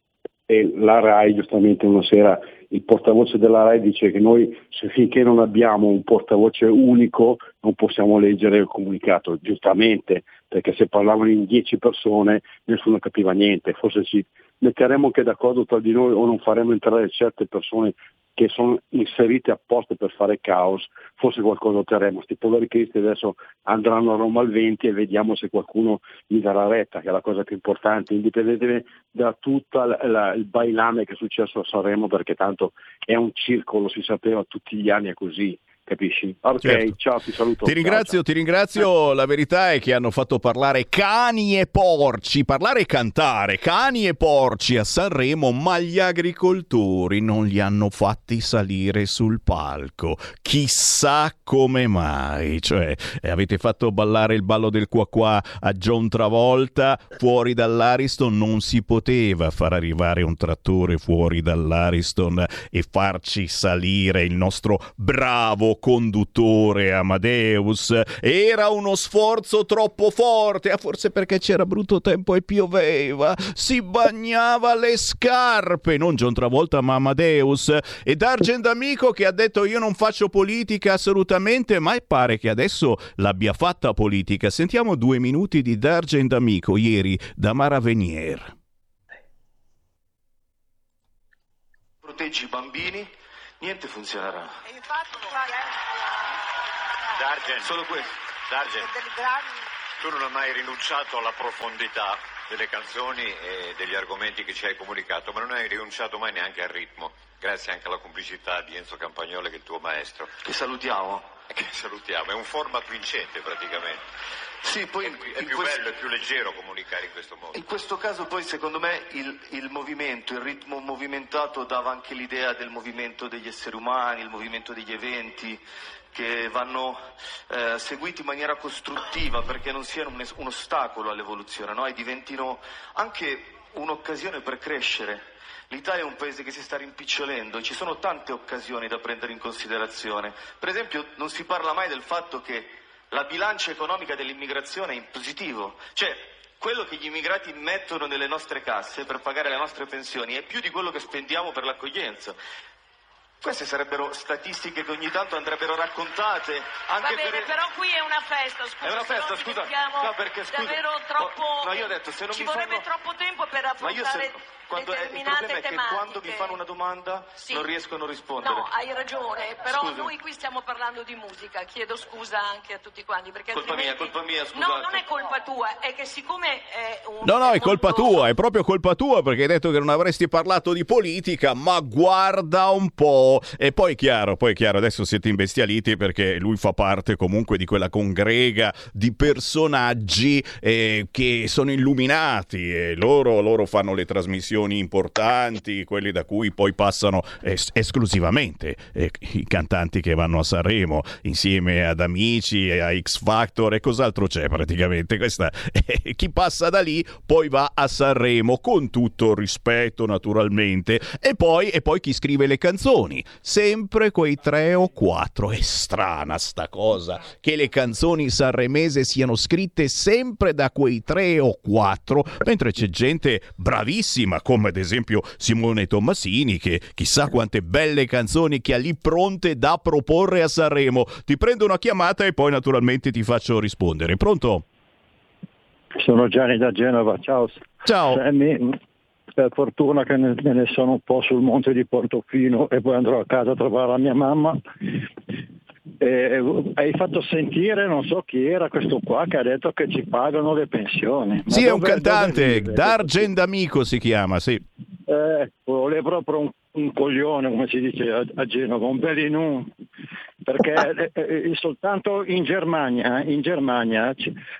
la RAI giustamente una sera il portavoce della RAI dice che noi finché non abbiamo un portavoce unico non possiamo leggere il comunicato, giustamente, perché se parlavano in 10 persone nessuno capiva niente, forse ci metteremo anche d'accordo tra di noi o non faremo entrare certe persone che sono inserite apposta per fare caos, forse qualcosa otterremo. Questi poveri cristi adesso andranno a Roma al 20 e vediamo se qualcuno gli darà retta, che è la cosa più importante, indipendentemente da tutto il bailame che è successo a Sanremo, perché tanto è un circolo, si sapeva tutti gli anni è così capisci? Ok, certo. ciao, ti saluto.
Ti ringrazio, ciao. ti ringrazio. La verità è che hanno fatto parlare cani e porci, parlare e cantare cani e porci a Sanremo, ma gli agricoltori non li hanno fatti salire sul palco. Chissà come mai. Cioè, eh, avete fatto ballare il ballo del qua qua a John Travolta fuori dall'Ariston, non si poteva far arrivare un trattore fuori dall'Ariston e farci salire il nostro bravo conduttore Amadeus. Era uno sforzo troppo forte, ah, forse perché c'era brutto tempo e pioveva. Si bagnava le scarpe, non John Travolta ma Amadeus. E D'Argent Amico che ha detto io non faccio politica assolutamente, ma pare che adesso l'abbia fatta politica. Sentiamo due minuti di D'Argent Amico ieri da Mara Venier.
Proteggi i bambini niente funzionerà.
E infatti
Dargen, solo questo.
Dargen,
tu non hai mai rinunciato alla profondità delle canzoni e degli argomenti che ci hai comunicato, ma non hai rinunciato mai neanche al ritmo, grazie anche alla complicità di Enzo Campagnolo che è il tuo maestro.
Che salutiamo. [laughs]
Che salutiamo, è un format vincente praticamente.
Sì, poi
è, è più questo, bello, è più leggero comunicare in questo modo.
In questo caso poi secondo me il, il, movimento, il ritmo movimentato dava anche l'idea del movimento degli esseri umani, il movimento degli eventi che vanno eh, seguiti in maniera costruttiva perché non siano un, un ostacolo all'evoluzione no? e diventino anche un'occasione per crescere. L'Italia è un paese che si sta rimpicciolendo e ci sono tante occasioni da prendere in considerazione. Per esempio non si parla mai del fatto che la bilancia economica dell'immigrazione è in positivo, cioè quello che gli immigrati mettono nelle nostre casse per pagare le nostre pensioni è più di quello che spendiamo per l'accoglienza. Queste sarebbero statistiche che ogni tanto andrebbero raccontate. Anche
Va bene,
per...
però qui è una festa, scusa.
È una festa, scusa. No, perché scusa.
Davvero troppo.
No, io ho detto, se non
ci
mi
vorrebbe
fanno...
troppo tempo per affrontare.
Quando, eh, il problema è che quando mi fanno una domanda sì. non riescono a rispondere.
No, hai ragione, però Scusi. noi qui stiamo parlando di musica, chiedo scusa anche a tutti quanti. Perché
colpa
altrimenti...
mia, colpa mia, scusate.
No, non è colpa tua, è che siccome è un...
No, no, è colpa tua, è proprio colpa tua perché hai detto che non avresti parlato di politica, ma guarda un po'. E poi è chiaro, poi è chiaro, adesso siete imbestialiti perché lui fa parte comunque di quella congrega di personaggi eh, che sono illuminati e loro, loro fanno le trasmissioni importanti, quelli da cui poi passano es- esclusivamente eh, i cantanti che vanno a Sanremo insieme ad amici a X Factor e cos'altro c'è praticamente. Questa, eh, chi passa da lì poi va a Sanremo con tutto il rispetto naturalmente e poi, e poi chi scrive le canzoni, sempre quei tre o quattro. È strana sta cosa che le canzoni sanremese siano scritte sempre da quei tre o quattro, mentre c'è gente bravissima come ad esempio Simone Tommasini che chissà quante belle canzoni che ha lì pronte da proporre a Sanremo. Ti prendo una chiamata e poi naturalmente ti faccio rispondere. Pronto?
Sono Gianni da Genova, ciao.
Ciao.
Sammy, per fortuna che me ne sono un po' sul monte di Portofino e poi andrò a casa a trovare la mia mamma. E hai fatto sentire, non so chi era questo qua, che ha detto che ci pagano le pensioni.
Ma sì, è un cantante, Dargen D'Amico si chiama, sì.
Eh, volevo proprio un, un, coglione, come si dice a, a Genova, un bellinun perché eh, eh, soltanto in Germania, in Germania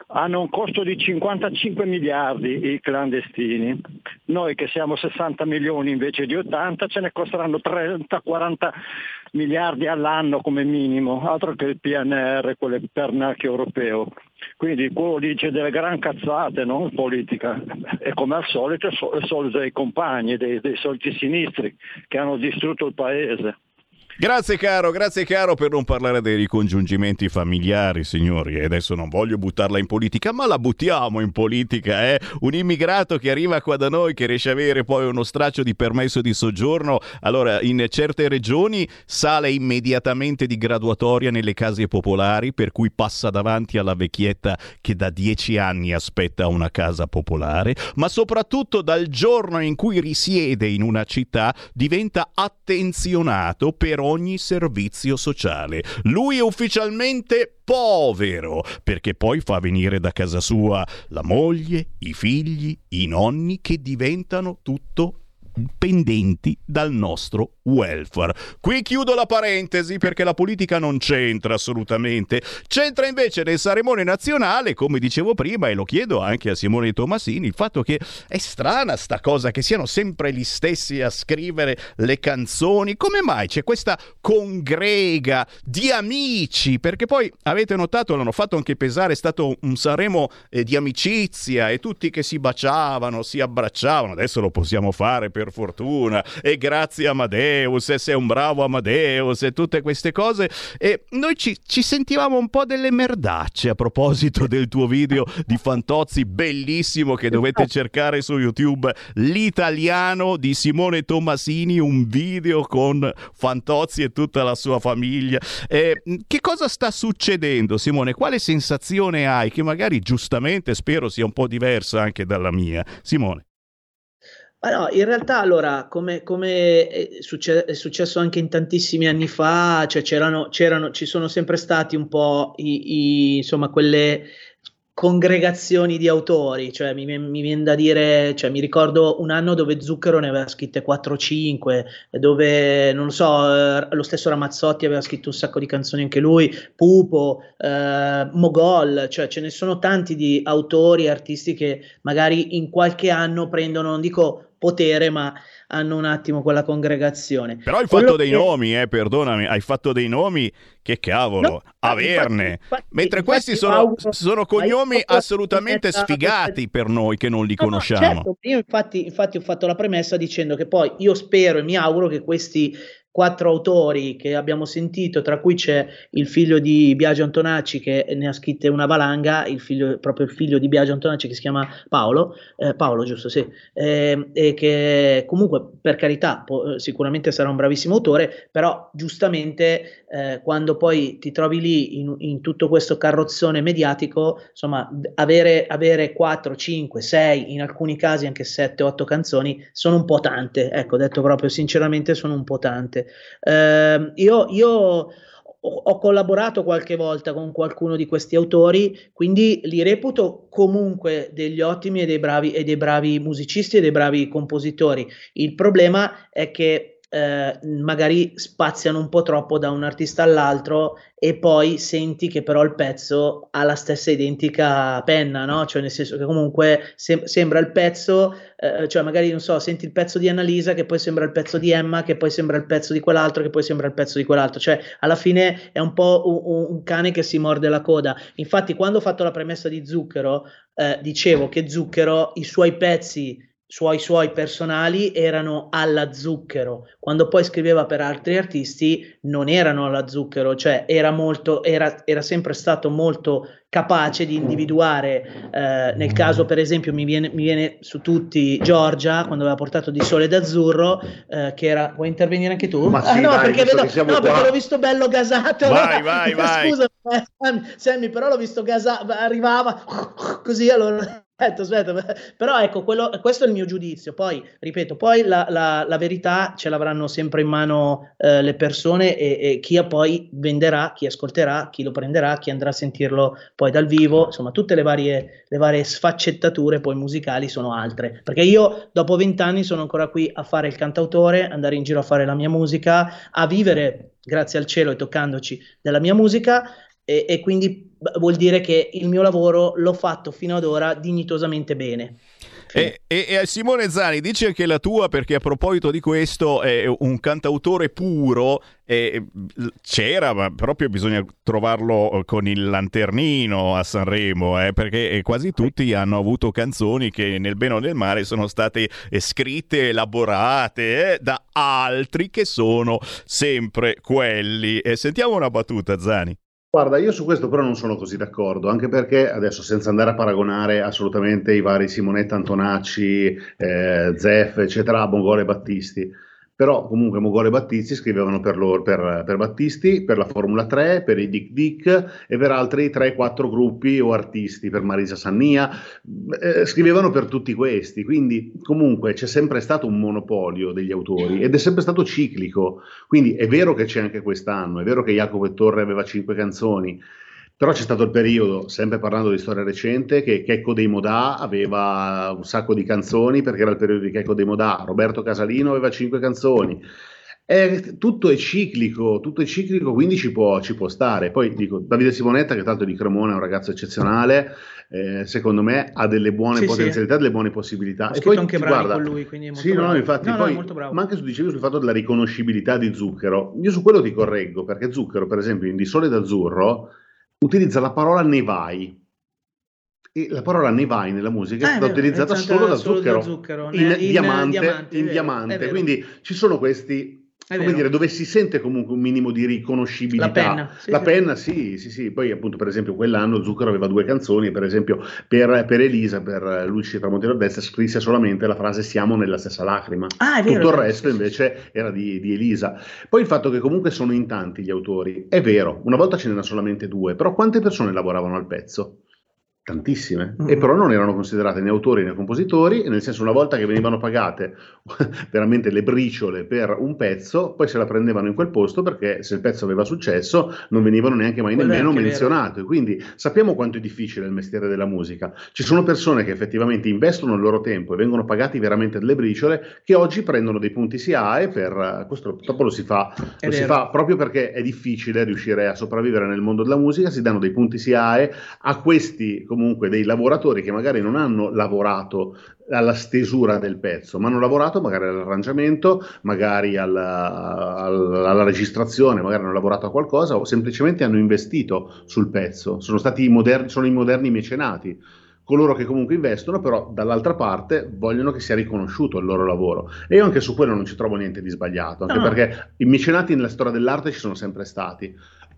hanno un costo di 55 miliardi i clandestini, noi che siamo 60 milioni invece di 80 ce ne costeranno 30-40 miliardi all'anno come minimo, altro che il PNR, quel pernacchio europeo. Quindi quello dice delle gran cazzate no? politica e come al solito è solito dei compagni, dei, dei soliti sinistri che hanno distrutto il paese.
Grazie caro, grazie caro per non parlare dei ricongiungimenti familiari, signori. E adesso non voglio buttarla in politica, ma la buttiamo in politica, eh? Un immigrato che arriva qua da noi, che riesce a avere poi uno straccio di permesso di soggiorno, allora in certe regioni sale immediatamente di graduatoria nelle case popolari, per cui passa davanti alla vecchietta che da dieci anni aspetta una casa popolare, ma soprattutto dal giorno in cui risiede in una città diventa attenzionato per ogni servizio sociale. Lui è ufficialmente povero, perché poi fa venire da casa sua la moglie, i figli, i nonni che diventano tutto pendenti dal nostro welfare. Qui chiudo la parentesi perché la politica non c'entra assolutamente. C'entra invece nel Saremone nazionale, come dicevo prima, e lo chiedo anche a Simone Tomasini, il fatto che è strana sta cosa che siano sempre gli stessi a scrivere le canzoni. Come mai c'è questa congrega di amici? Perché poi avete notato, l'hanno fatto anche pesare, è stato un Sanremo eh, di amicizia e tutti che si baciavano, si abbracciavano. Adesso lo possiamo fare per fortuna e grazie Amadeus e sei un bravo Amadeus e tutte queste cose. E noi ci, ci sentivamo un po' delle merdacce a proposito del tuo video di Fantozzi bellissimo che dovete cercare su YouTube l'italiano di Simone Tommasini un video con Fantozzi e tutta la sua famiglia. Eh, che cosa sta succedendo Simone? Quale sensazione hai che magari giustamente spero sia un po' diversa anche dalla mia? Simone
ma no, in realtà allora, come, come è, succe- è, successo anche in tantissimi anni fa, cioè c'erano, c'erano, ci sono sempre stati un po' i, i, insomma, quelle congregazioni di autori, cioè mi, mi, viene da dire, cioè mi ricordo un anno dove Zucchero ne aveva scritte 4-5, dove non lo so, eh, lo stesso Ramazzotti aveva scritto un sacco di canzoni anche lui, Pupo, eh, Mogol, cioè ce ne sono tanti di autori artisti che magari in qualche anno prendono, non dico potere, ma hanno un attimo quella congregazione.
Però hai fatto dei che... nomi, eh, perdonami, hai fatto dei nomi che cavolo, no, averne. Infatti, infatti, Mentre infatti, questi sono, auguro, sono cognomi assolutamente sfigati per noi che non li no, conosciamo. No, certo.
Io infatti, infatti ho fatto la premessa dicendo che poi io spero e mi auguro che questi quattro autori che abbiamo sentito, tra cui c'è il figlio di Biagio Antonacci che ne ha scritte una valanga, il figlio, proprio il figlio di Biagio Antonacci che si chiama Paolo, eh, Paolo giusto, sì, eh, e che comunque per carità po- sicuramente sarà un bravissimo autore, però giustamente eh, quando poi ti trovi lì in, in, tutto questo carrozzone mediatico, insomma, avere, avere 4, 5, 6, in alcuni casi anche 7, 8 canzoni sono un po' tante, ecco, detto proprio sinceramente sono un po' tante. Eh, io, io ho collaborato qualche volta con qualcuno di questi autori, quindi li reputo comunque degli ottimi e dei bravi, e dei bravi musicisti e dei bravi compositori. Il problema è che eh, magari spaziano un po' troppo da un artista all'altro e poi senti che però il pezzo ha la stessa identica penna, no? Cioè nel senso che comunque sem- sembra il pezzo, eh, cioè magari non so, senti il pezzo di Annalisa che poi sembra il pezzo di Emma, che poi sembra il pezzo di quell'altro, che poi sembra il pezzo di quell'altro, cioè alla fine è un po' un, un cane che si morde la coda. Infatti quando ho fatto la premessa di Zucchero, eh, dicevo che Zucchero, i suoi pezzi suoi suoi personali erano alla zucchero, quando poi scriveva per altri artisti non erano alla zucchero, cioè era molto, era, era sempre stato molto capace di individuare, eh, nel caso per esempio mi viene, mi viene, su tutti Giorgia quando aveva portato di sole d'azzurro, eh, che era, vuoi intervenire anche tu?
Ma sì,
ah, no,
dai,
perché, vedo,
no
perché l'ho visto bello gasato.
Vai, vai, vai. [laughs]
Scusa, eh, Sammy, però l'ho visto gasato, arrivava [laughs] così allora Aspetta, aspetta, però ecco, quello, questo è il mio giudizio. Poi, ripeto, poi la, la, la verità ce l'avranno sempre in mano eh, le persone e, e, chi poi venderà, chi ascolterà, chi lo prenderà, chi andrà a sentirlo poi dal vivo, insomma, tutte le varie, le varie sfaccettature poi musicali sono altre. Perché io dopo vent'anni sono ancora qui a fare il cantautore, andare in giro a fare la mia musica, a vivere, grazie al cielo e toccandoci, della mia musica e, e quindi vuol dire che il mio lavoro l'ho fatto fino ad ora dignitosamente bene.
E, e, e, Simone Zani, dici anche la tua perché a proposito di questo è un cantautore puro, eh, c'era, ma proprio bisogna trovarlo con il lanternino a Sanremo, eh, perché quasi tutti hanno avuto canzoni che nel bene o nel male sono state scritte, elaborate eh, da altri che sono sempre quelli. sentiamo una battuta, Zani.
Guarda, io su questo però non sono così d'accordo, anche perché adesso senza andare a paragonare assolutamente i vari Simonetta Antonacci, eh, Zeff, eccetera, Bongore e Battisti, però comunque Mogore e Battisti scrivevano per, loro, per, per, Battisti, per la Formula 3, per i Dick Dick e per altri 3-4 gruppi o artisti, per Marisa Sannia, eh, scrivevano per tutti questi, quindi comunque c'è sempre stato un monopolio degli autori ed è sempre stato ciclico, quindi è vero che c'è anche quest'anno, è vero che Jacopo e Torre aveva 5 canzoni, però c'è stato il periodo, sempre parlando di storia recente, che Checco dei Modà aveva un sacco di canzoni perché era il periodo di Checco dei Modà, Roberto Casalino aveva cinque canzoni. È, tutto è ciclico, tutto è ciclico, quindi ci può, ci può, stare. Poi dico, Davide Simonetta, che tanto di Cremona è un ragazzo eccezionale, eh, secondo me ha delle buone sì, potenzialità, sì. delle buone possibilità.
Ho
e poi
anche guarda, con lui, quindi è molto
sì,
bravo.
No, infatti,
no,
poi,
no,
ma anche su dicevi sul fatto della riconoscibilità di Zucchero. Io su quello ti correggo, perché Zucchero, per esempio, in Di Sole d'Azzurro utilizza la parola nevai. E la parola nevai nella musica è stata
eh,
utilizzata solo da
solo
zucchero,
da zucchero
in,
in,
diamante,
diamante,
in
vero,
diamante. quindi ci sono questi come dire, dove si sente comunque un minimo di riconoscibilità.
La penna, sì,
la
sì.
penna sì, sì, sì. Poi appunto per esempio quell'anno Zucchero aveva due canzoni, per esempio per, per Elisa, per Luci Tramonti del Destra, scrisse solamente la frase siamo nella stessa lacrima.
Ah, vero,
Tutto il resto invece era di, di, Elisa. Poi il fatto che comunque sono in tanti gli autori, è vero, una volta ce n'erano solamente due, però quante persone lavoravano al pezzo? Tantissime, mm-hmm. e però non erano considerate né autori né compositori, nel senso una volta che venivano pagate [laughs] veramente le briciole per un pezzo, poi se la prendevano in quel posto perché se il pezzo aveva successo non venivano neanche mai
Quello
nemmeno menzionate, quindi sappiamo quanto è difficile il mestiere della musica. Ci sono persone che effettivamente investono il loro tempo e vengono pagati veramente delle briciole che oggi prendono dei punti SIAE per questo purtroppo lo si fa, lo si fa proprio perché è difficile riuscire a sopravvivere nel mondo della musica, si danno dei punti SIAE a questi comunque dei lavoratori che magari non hanno lavorato alla stesura del pezzo, ma hanno lavorato magari all'arrangiamento, magari alla, alla, alla registrazione, magari hanno lavorato a qualcosa o semplicemente hanno investito sul pezzo, sono stati i moderni, sono i moderni mecenati. coloro che comunque investono, però dall'altra parte vogliono che sia riconosciuto il loro lavoro. E io anche su quello non ci trovo niente di sbagliato, anche no. perché i mecenati nella storia dell'arte ci sono sempre stati.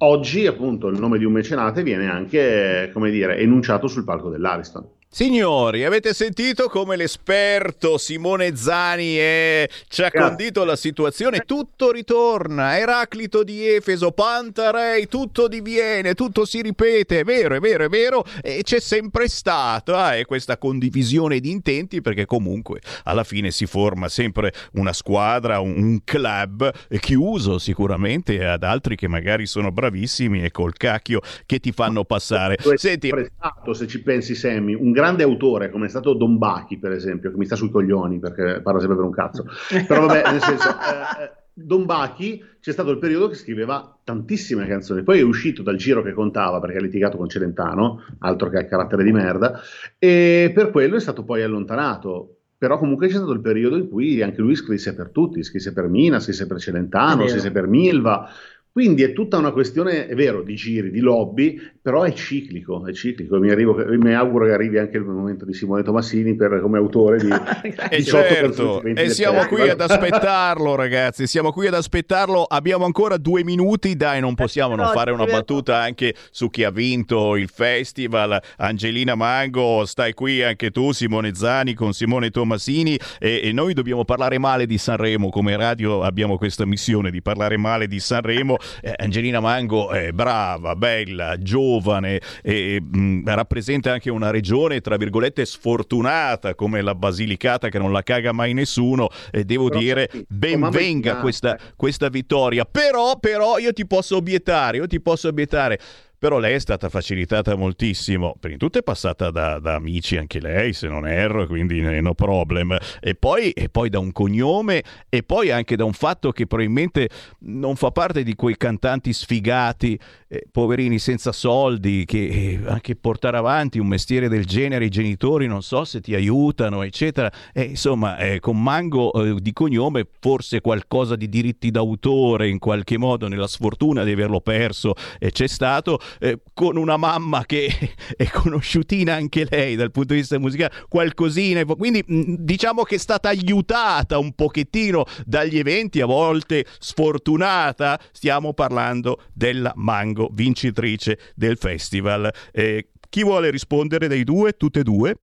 Oggi, appunto, il nome di un mecenate viene anche, come dire, enunciato sul palco dell'Ariston.
Signori, avete sentito come l'esperto Simone Zani è... ci ha condito la situazione? Tutto ritorna, Eraclito di Efeso, Pantarei, tutto diviene, tutto si ripete, è vero, è vero, è vero, e c'è sempre stata eh, questa condivisione di intenti perché comunque alla fine si forma sempre una squadra, un, club chiuso sicuramente ad altri che magari sono bravissimi e col cacchio che ti fanno passare.
Senti, prestato, se ci pensi Sammy, un grande autore come è stato Don Bachi, per esempio, che mi sta sui coglioni perché parla sempre per un cazzo. Però vabbè, nel senso, eh, eh, Don Bachi c'è stato il periodo che scriveva tantissime canzoni, poi è uscito dal giro che contava perché ha litigato con Celentano, altro che carattere di merda, e per quello è stato poi allontanato. Però comunque c'è stato il periodo in cui anche lui scrisse per tutti, scrisse per Mina, scrisse per Celentano, scrisse per Milva, quindi è tutta una questione, è vero, di giri, di lobby, però è ciclico, è ciclico. Mi, arrivo, mi auguro che arrivi anche il momento di Simone Tomassini per, come autore di [laughs]
e certo, e siamo qui ad aspettarlo, ragazzi. Siamo qui ad aspettarlo. Abbiamo ancora due minuti, dai, non possiamo non fare una battuta anche su chi ha vinto il festival. Angelina Mango, stai qui anche tu, Simone Zani con Simone Tomasini. E, e noi dobbiamo parlare male di Sanremo. Come radio abbiamo questa missione di parlare male di Sanremo eh, Angelina Mango è brava, bella, giovane e mh, rappresenta anche una regione, tra virgolette, sfortunata come la Basilicata che non la caga mai nessuno. E devo però, dire sì, ben venga questa, questa vittoria. Però, però io ti posso obiettare, io ti posso obiettare però lei è stata facilitata moltissimo. Prima di tutto è passata da, da, amici anche lei, se non erro, quindi no problem. E poi, e poi, da un cognome e poi anche da un fatto che probabilmente non fa parte di quei cantanti sfigati, eh, poverini senza soldi, che eh, anche portare avanti un mestiere del genere i genitori non so se ti aiutano, eccetera. E, insomma, eh, con Mango eh, di cognome forse qualcosa di diritti d'autore in qualche modo nella sfortuna di averlo perso c'è stato eh, con una mamma che [laughs] è conosciutina anche lei dal punto di vista musicale, qualcosina. Quindi diciamo che è stata aiutata un pochettino dagli eventi, a volte sfortunata. Stiamo parlando della Mango, vincitrice del festival. Eh, chi vuole rispondere dei due? Tutte e due?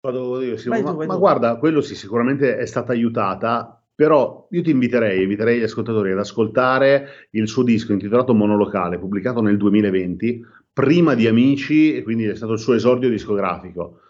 Vado io, sì, ma, tu, ma guarda, quello sì, sicuramente è stata aiutata però io ti inviterei, inviterei gli ascoltatori ad ascoltare il suo disco intitolato Monolocale, pubblicato nel 2020, prima di Amici, e quindi è stato il suo esordio discografico.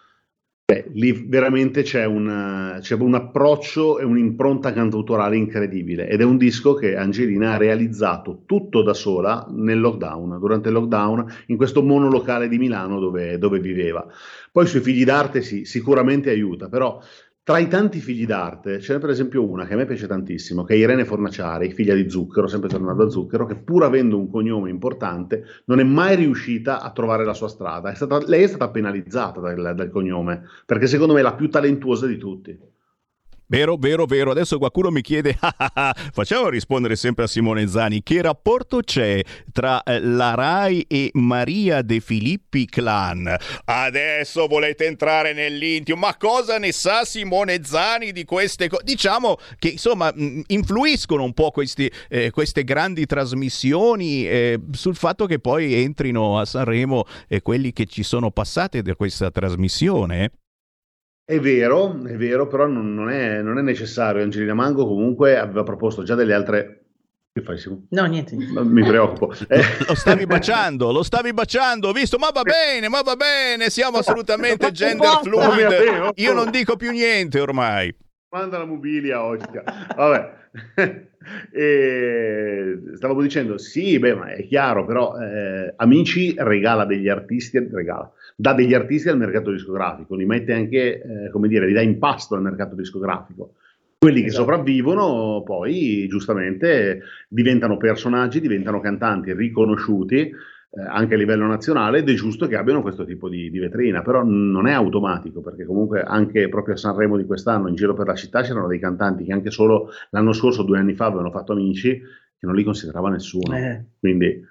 Beh, lì veramente c'è un, c'è un approccio e un'impronta cantautorale incredibile ed è un disco che Angelina ha realizzato tutto da sola nel lockdown, durante il lockdown, in questo monolocale di Milano dove, dove viveva. Poi sui figli d'arte sì, sicuramente aiuta, però tra i tanti figli d'arte, c'è per esempio una che a me piace tantissimo, che è Irene Fornaciari, figlia di Zucchero, sempre tornando a Zucchero, che pur avendo un cognome importante, non è mai riuscita a trovare la sua strada. È stata, lei è stata penalizzata dal, dal cognome, perché secondo me è la più talentuosa di tutti.
Vero, vero, vero. Adesso qualcuno mi chiede, [laughs] ah, ah, ah, facciamo rispondere sempre a Simone Zani, che rapporto c'è tra eh, la RAI e Maria De Filippi Clan? Adesso volete entrare nell'intimo, ma cosa ne sa Simone Zani di queste cose? Diciamo che insomma influiscono un po' questi, eh, queste grandi trasmissioni eh, sul fatto che poi entrino a Sanremo eh, quelli che ci sono passati da questa trasmissione.
È vero, è vero, però non, non, è, non, è, necessario. Angelina Mango comunque aveva proposto già delle altre. Che fai, Simone?
No, niente.
Mi preoccupo. [laughs]
Eh. Lo stavi baciando, lo stavi baciando, visto? Ma va bene, ma va bene, siamo assolutamente gender fluid. Io non dico più niente ormai.
Manda la mobilia oggi. Vabbè. [laughs] e stavamo dicendo, sì, beh, ma è chiaro, però eh, Amici regala degli artisti, regala dà degli artisti al mercato discografico, li mette anche, eh, come dire, li dà in pasto al mercato discografico. Quelli che esatto. sopravvivono poi giustamente diventano personaggi, diventano cantanti riconosciuti eh, anche a livello nazionale ed è giusto che abbiano questo tipo di, di, vetrina, però non è automatico perché comunque anche proprio a Sanremo di quest'anno in giro per la città c'erano dei cantanti che anche solo l'anno scorso, due anni fa, avevano fatto amici che non li considerava nessuno. Eh. Quindi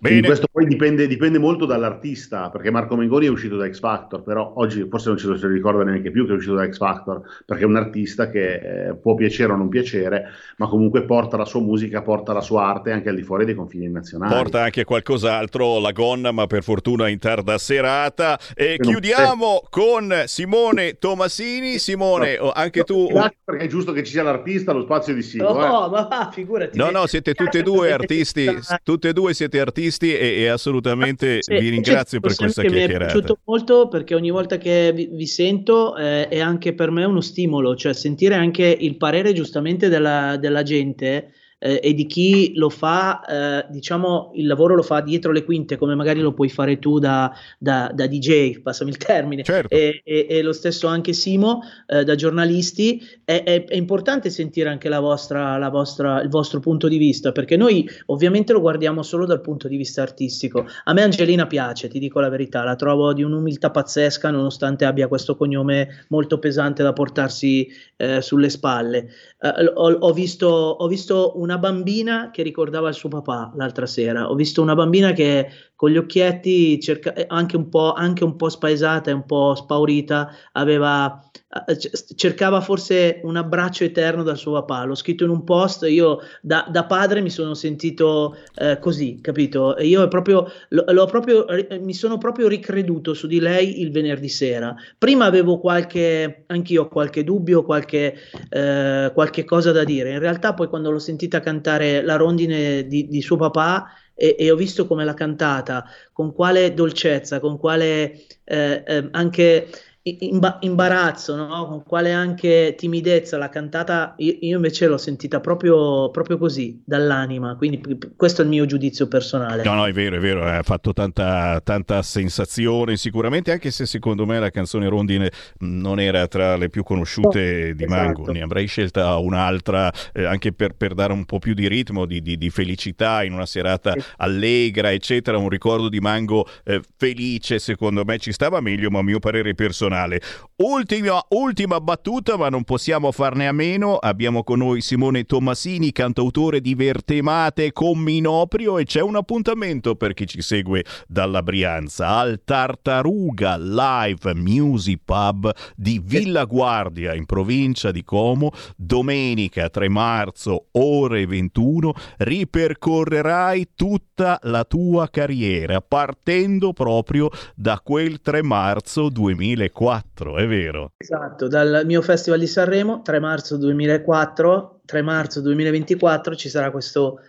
Bene. questo poi dipende, dipende, molto dall'artista, perché Marco Mengoni è uscito da X Factor, però oggi forse non ce lo si ricorda neanche più che è uscito da X Factor, perché è un artista che eh, può piacere o non piacere, ma comunque porta la sua musica, porta la sua arte anche al di fuori dei confini nazionali.
Porta anche qualcos'altro, la gonna, ma per fortuna in tarda serata. E che chiudiamo con Simone Tomasini. Simone, no, anche tu...
Grazie perché è giusto che ci sia l'artista allo spazio di Simo.
No,
eh.
ma va, figurati.
No, no, siete tutti e due [laughs] artisti, tutte e due siete artisti artisti e, e assolutamente sì, vi ringrazio per questa chiacchierata. Mi è piaciuto
molto perché ogni volta che vi, vi sento eh, è anche per me uno stimolo, cioè sentire anche il parere giustamente della, della gente eh, e di chi lo fa, eh, diciamo, il lavoro lo fa dietro le quinte, come magari lo puoi fare tu da, da, da DJ, passami il termine,
certo.
e, e, e, lo stesso anche Simo, eh, da giornalisti, è, è, è, importante sentire anche la vostra, la vostra, il vostro punto di vista, perché noi ovviamente lo guardiamo solo dal punto di vista artistico. A me Angelina piace, ti dico la verità, la trovo di un'umiltà pazzesca, nonostante abbia questo cognome molto pesante da portarsi eh, sulle spalle. Uh, ho, ho, visto, ho visto una bambina che ricordava il suo papà l'altra sera. Ho visto una bambina che con gli occhietti, cerca, eh, anche, un po', anche un po' spaesata e un po' spaurita, aveva, eh, cercava forse un abbraccio eterno dal suo papà. L'ho scritto in un post. Io da, da padre mi sono sentito eh, così, capito? E io proprio, l'ho proprio, mi sono proprio ricreduto su di lei il venerdì sera. Prima avevo qualche, anch'io qualche dubbio, qualche, eh, qualche cosa da dire. In realtà, poi quando l'ho sentita cantare la rondine di, di suo papà e, e, ho visto come l'ha cantata, con quale dolcezza, con quale eh, eh, anche imba- imbarazzo, no? con quale anche timidezza l'ha cantata, io, io invece l'ho sentita proprio, proprio, così, dall'anima, quindi questo è il mio giudizio personale.
No, no, è vero, è vero, ha fatto tanta, tanta sensazione sicuramente, anche se secondo me la canzone Rondine non era tra le più conosciute oh, di esatto. Mango, ne avrei scelta un'altra eh, anche per, per, dare un po' più di ritmo, di, di, di felicità in una serata allegra, eccetera, un ricordo di Mango eh, felice secondo me ci stava meglio, ma a mio parere personale nazionale. Ultima, ultima battuta, ma non possiamo farne a meno. Abbiamo con noi Simone Tommasini, cantautore di Vertemate con Minoprio e c'è un appuntamento per chi ci segue dalla Brianza al Tartaruga Live Music Pub di Villa Guardia in provincia di Como, domenica 3 marzo, ore 21. Ripercorrerai tutta la tua carriera partendo proprio da quel 3 marzo 2004 2004, è vero?
Esatto, dal mio festival di Sanremo, 3 marzo 2004, 3 marzo 2024 ci sarà questo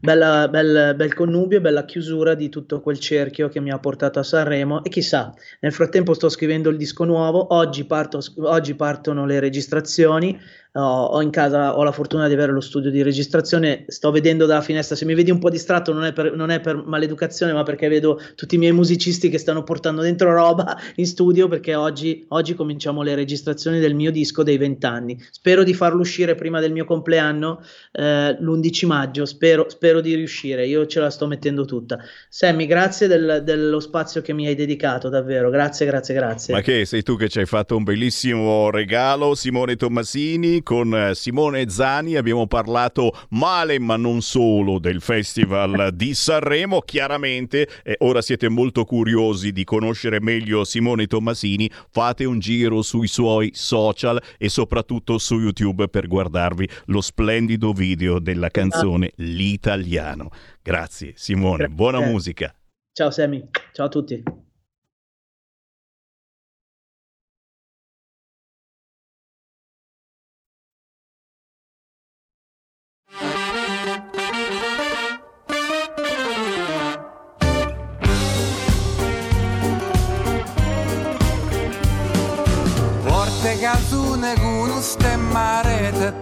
bella, bel, bel connubio, bella chiusura di tutto quel cerchio che mi ha portato a Sanremo e chissà, nel frattempo sto scrivendo il disco nuovo, oggi, parto, oggi partono le registrazioni, ho, in casa, ho la fortuna di avere lo studio di registrazione, sto vedendo dalla finestra, se mi vedi un po' distratto non è per, non è per maleducazione, ma perché vedo tutti i miei musicisti che stanno portando dentro roba in studio, perché oggi, oggi cominciamo le registrazioni del mio disco dei vent'anni. Spero di farlo uscire prima del mio compleanno, eh, l'11 maggio, spero, spero, di riuscire, io ce la sto mettendo tutta. Sammy, grazie del, dello spazio che mi hai dedicato, davvero, grazie, grazie, grazie.
Ma che sei tu che ci hai fatto un bellissimo regalo, Simone Tommasini, con eh, Simone Zani abbiamo parlato male ma non solo del Festival di Sanremo, chiaramente eh, ora siete molto curiosi di conoscere meglio Simone Tommasini, fate un giro sui suoi social e soprattutto su YouTube per guardarvi lo splendido video della canzone L'Italiano. Grazie Simone, buona musica.
Ciao Sammy, ciao a tutti.
Un stemmarete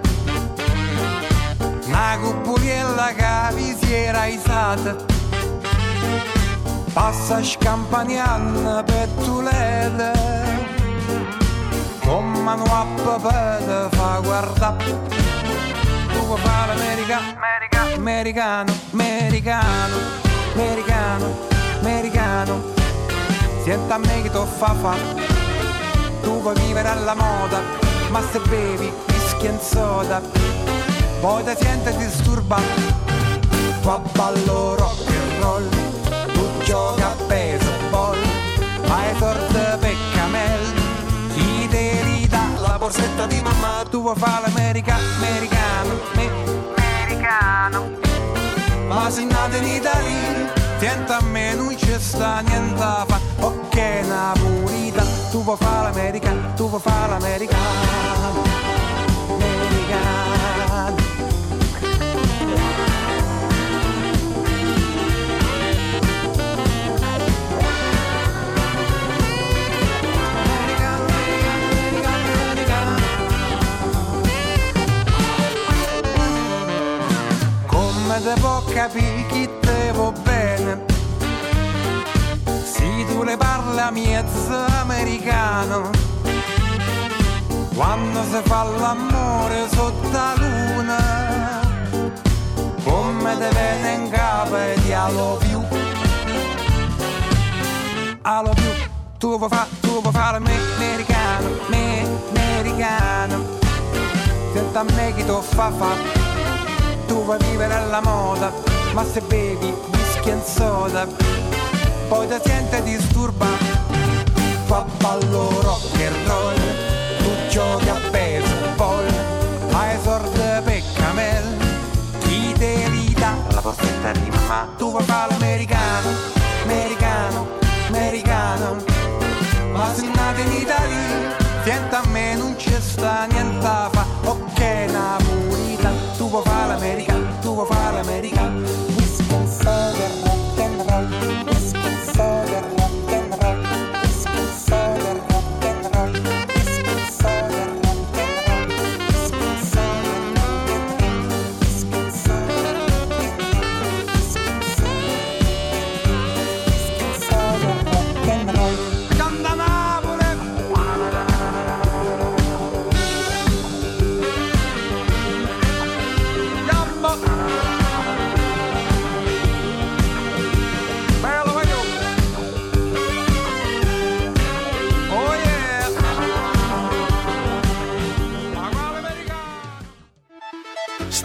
una cupuliella che vi si era isata passa scampagnando per tulete come mano a papà fa guardare tu vuoi fare americano americano americano americano. Americano senta a me che ti fa fa. Tu vuoi vivere alla moda, ma se bevi whisky e soda, poi ti senti disturbato. Qua ballo rock and roll giochi a baseball, hai sorte per camel, chi te ridà la borsetta di mamma, tu vuoi fare l'America, americano, me, americano, ma se nato in Italia, tienta a me non ci sta niente fa, ok Napolita, tu vuoi fare l'America, tu vuoi fare l'America, americano. Come te può capire chi te va bene? Tu le parla mezzo americano Quando si fa l'amore sotto la luna Come te viene in capo e ti allo più. Allo più Tu vuoi fare, tu vuoi fare me, americano, me, americano. Senta me chi ti fa fa. Tu vuoi vivere alla moda, ma se bevi whisky and soda, poi ti senti disturbato. Fa ballo rock and roll, tu giochi a baseball, hai sordi per camel, chi te li dà la postetta di mamma? Tu vuoi fare l'americano,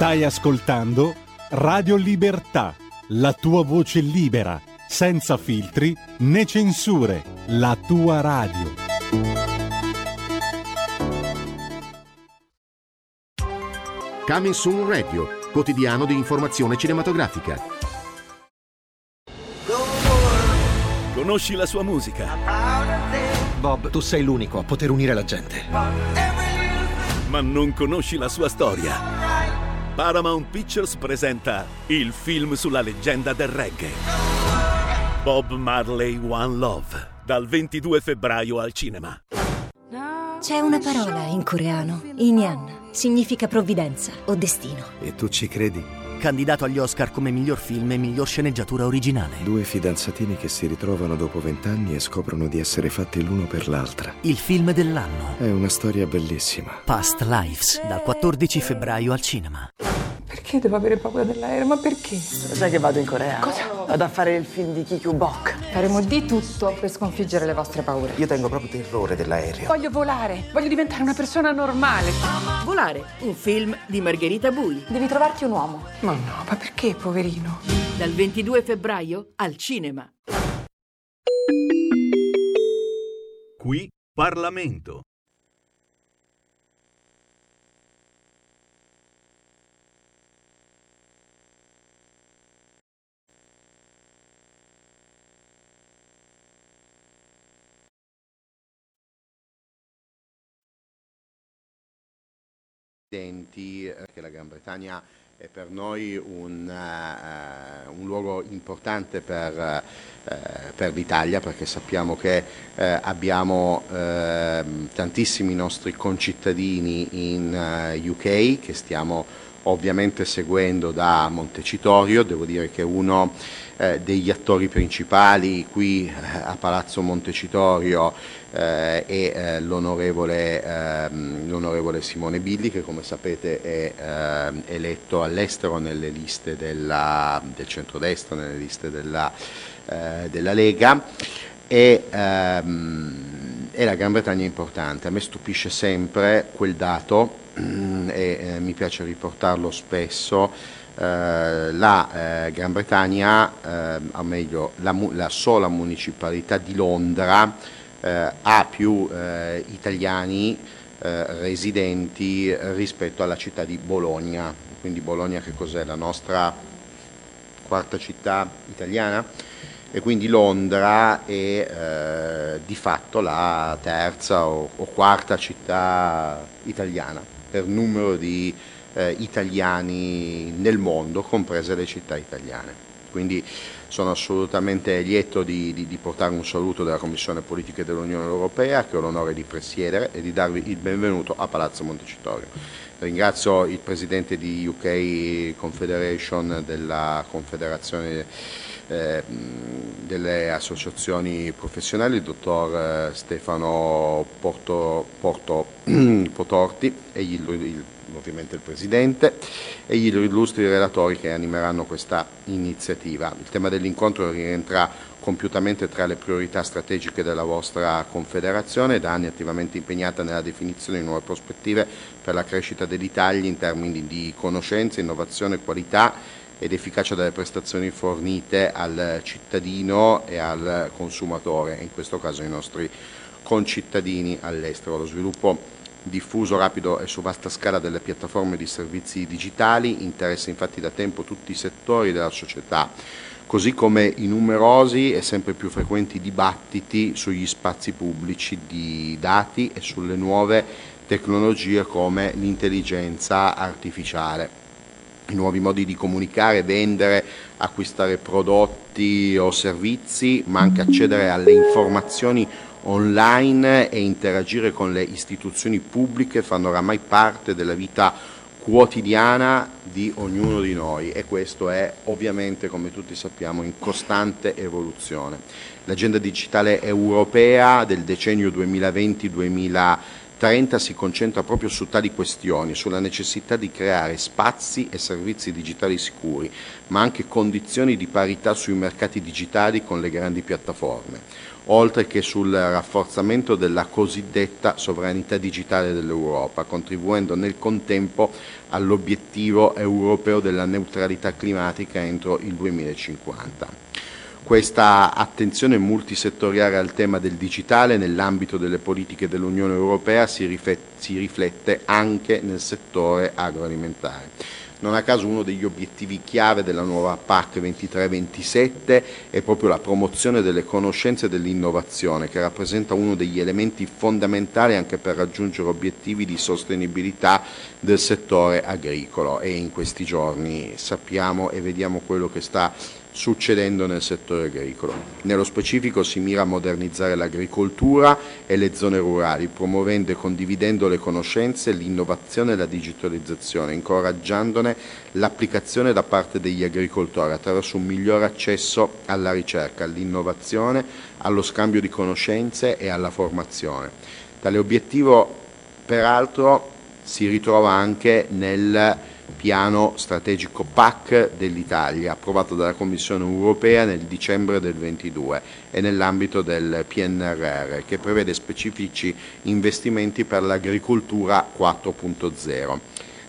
Stai ascoltando Radio Libertà, la tua voce libera, senza filtri né censure, la tua radio.
Coming Soon Radio, quotidiano di informazione cinematografica.
Conosci la sua musica,
Bob, tu sei l'unico a poter unire la gente.
ma non conosci la sua storia. Paramount Pictures presenta il film sulla leggenda del reggae. Bob Marley One Love, dal 22 febbraio al cinema.
C'è una parola in coreano, Inyan. Significa provvidenza o destino.
E tu ci credi?
Candidato agli Oscar come miglior film e miglior sceneggiatura originale.
Due fidanzatini che si ritrovano dopo vent'anni e scoprono di essere fatti l'uno per l'altra.
Il film dell'anno.
È una storia bellissima.
Past Lives, dal 14 febbraio al cinema.
Perché devo avere paura dell'aereo? Ma perché?
Sai che vado in Corea?
Cosa?
Vado a fare il film di Kikyu Bok.
Faremo di tutto per sconfiggere le vostre paure.
Io tengo proprio terrore dell'aereo.
Voglio volare, voglio diventare una persona normale.
Volare, un film di Margherita Bui.
Devi trovarti un uomo. Ma no, ma perché, poverino?
Dal 22 febbraio al cinema.
Qui Parlamento.
Presidenti, eh, che la Gran Bretagna è per noi un, eh, un luogo importante per, eh, per l'Italia perché sappiamo che eh, abbiamo eh, tantissimi nostri concittadini in eh, UK che stiamo ovviamente seguendo da Montecitorio, devo dire che uno eh, degli attori principali qui eh, a Palazzo Montecitorio eh, è eh, l'onorevole, ehm, Simone Billi che come sapete è ehm, eletto all'estero nelle liste della, del centrodestra, nelle liste della, eh, della Lega e, ehm, e la Gran Bretagna è importante. A me stupisce sempre quel dato [clears throat] e eh, mi piace riportarlo spesso eh, la eh, Gran Bretagna, eh, o meglio la, la, sola municipalità di Londra, eh, ha più eh, italiani residenti rispetto alla città di Bologna. Quindi Bologna che cos'è? La nostra quarta città italiana? e quindi Londra è eh, di fatto la terza o, o, quarta città italiana per numero di eh, italiani nel mondo, comprese le città italiane. Quindi sono assolutamente lieto di, di, di, portare un saluto della Commissione Politiche dell'Unione Europea che ho l'onore di presiedere e di darvi il benvenuto a Palazzo Montecitorio. Ringrazio il Presidente di UK Confederation della Confederazione eh, delle associazioni professionali, il dottor eh, Stefano Porto, Porto [clears throat] Potorti e il, il ovviamente il Presidente e gli illustri relatori che animeranno questa iniziativa. Il tema dell'incontro rientra compiutamente tra le priorità strategiche della vostra Confederazione, da anni attivamente impegnata nella definizione di nuove prospettive per la crescita dell'Italia in termini di conoscenza, innovazione, qualità ed efficacia delle prestazioni fornite al cittadino e al consumatore, in questo caso ai nostri concittadini all'estero. Lo sviluppo diffuso, rapido e su vasta scala delle piattaforme di servizi digitali, interessa infatti da tempo tutti i settori della società, così come i numerosi e sempre più frequenti dibattiti sugli spazi pubblici di dati e sulle nuove tecnologie come l'intelligenza artificiale. I nuovi modi di comunicare, vendere, acquistare prodotti o servizi, ma anche accedere alle informazioni online e interagire con le istituzioni pubbliche fanno oramai parte della vita quotidiana di ognuno di noi e questo è ovviamente, come tutti sappiamo, in costante evoluzione. L'agenda digitale europea del decennio 2020-2030 si concentra proprio su tali questioni, sulla necessità di creare spazi e servizi digitali sicuri, ma anche condizioni di parità sui mercati digitali con le grandi piattaforme oltre che sul rafforzamento della cosiddetta sovranità digitale dell'Europa, contribuendo nel contempo all'obiettivo europeo della neutralità climatica entro il 2050. Questa attenzione multisettoriale al tema del digitale nell'ambito delle politiche dell'Unione Europea si riflette anche nel settore agroalimentare. Non a caso uno degli obiettivi chiave della nuova PAC 23-27 è proprio la promozione delle conoscenze e dell'innovazione, che rappresenta uno degli elementi fondamentali anche per raggiungere obiettivi di sostenibilità del settore agricolo. E in questi giorni sappiamo e vediamo quello che sta succedendo nel settore agricolo. Nello specifico si mira a modernizzare l'agricoltura e le zone rurali, promuovendo e condividendo le conoscenze, l'innovazione e la digitalizzazione, incoraggiandone l'applicazione da parte degli agricoltori attraverso un migliore accesso alla ricerca, all'innovazione, allo scambio di conoscenze e alla formazione. Tale obiettivo, peraltro, si ritrova anche nel piano strategico PAC dell'Italia, approvato dalla Commissione europea nel dicembre del 2022 e nell'ambito del PNRR, che prevede specifici investimenti per l'agricoltura 4.0.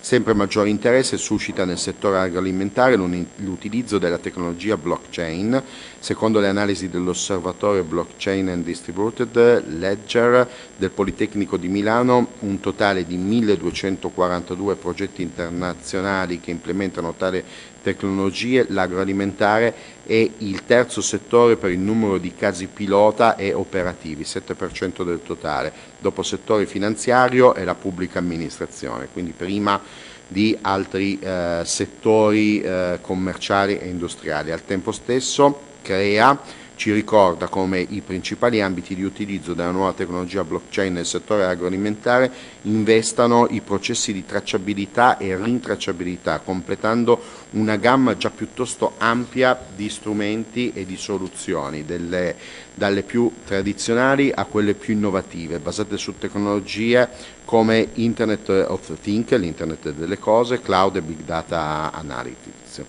Sempre maggiore interesse suscita nel settore agroalimentare l'utilizzo della tecnologia blockchain. Secondo le analisi dell'Osservatorio Blockchain and Distributed Ledger del Politecnico di Milano, un totale di 1242 progetti internazionali che implementano tale tecnologie, l'agroalimentare è il terzo settore per il numero di casi pilota e operativi, 7% del totale, dopo settore finanziario e la pubblica amministrazione, quindi prima di altri eh, settori eh, commerciali e industriali. Al tempo stesso crea ci ricorda come i principali ambiti di utilizzo della nuova tecnologia blockchain nel settore agroalimentare investano i processi di tracciabilità e rintracciabilità, completando una gamma già piuttosto ampia di strumenti e di soluzioni, delle, dalle più tradizionali a quelle più innovative, basate su tecnologie come Internet of Things, l'Internet delle cose, cloud e big data analytics.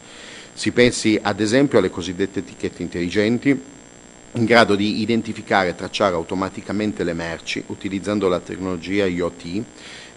Si pensi ad esempio alle cosiddette etichette intelligenti, in grado di identificare e tracciare automaticamente le merci utilizzando la tecnologia IoT,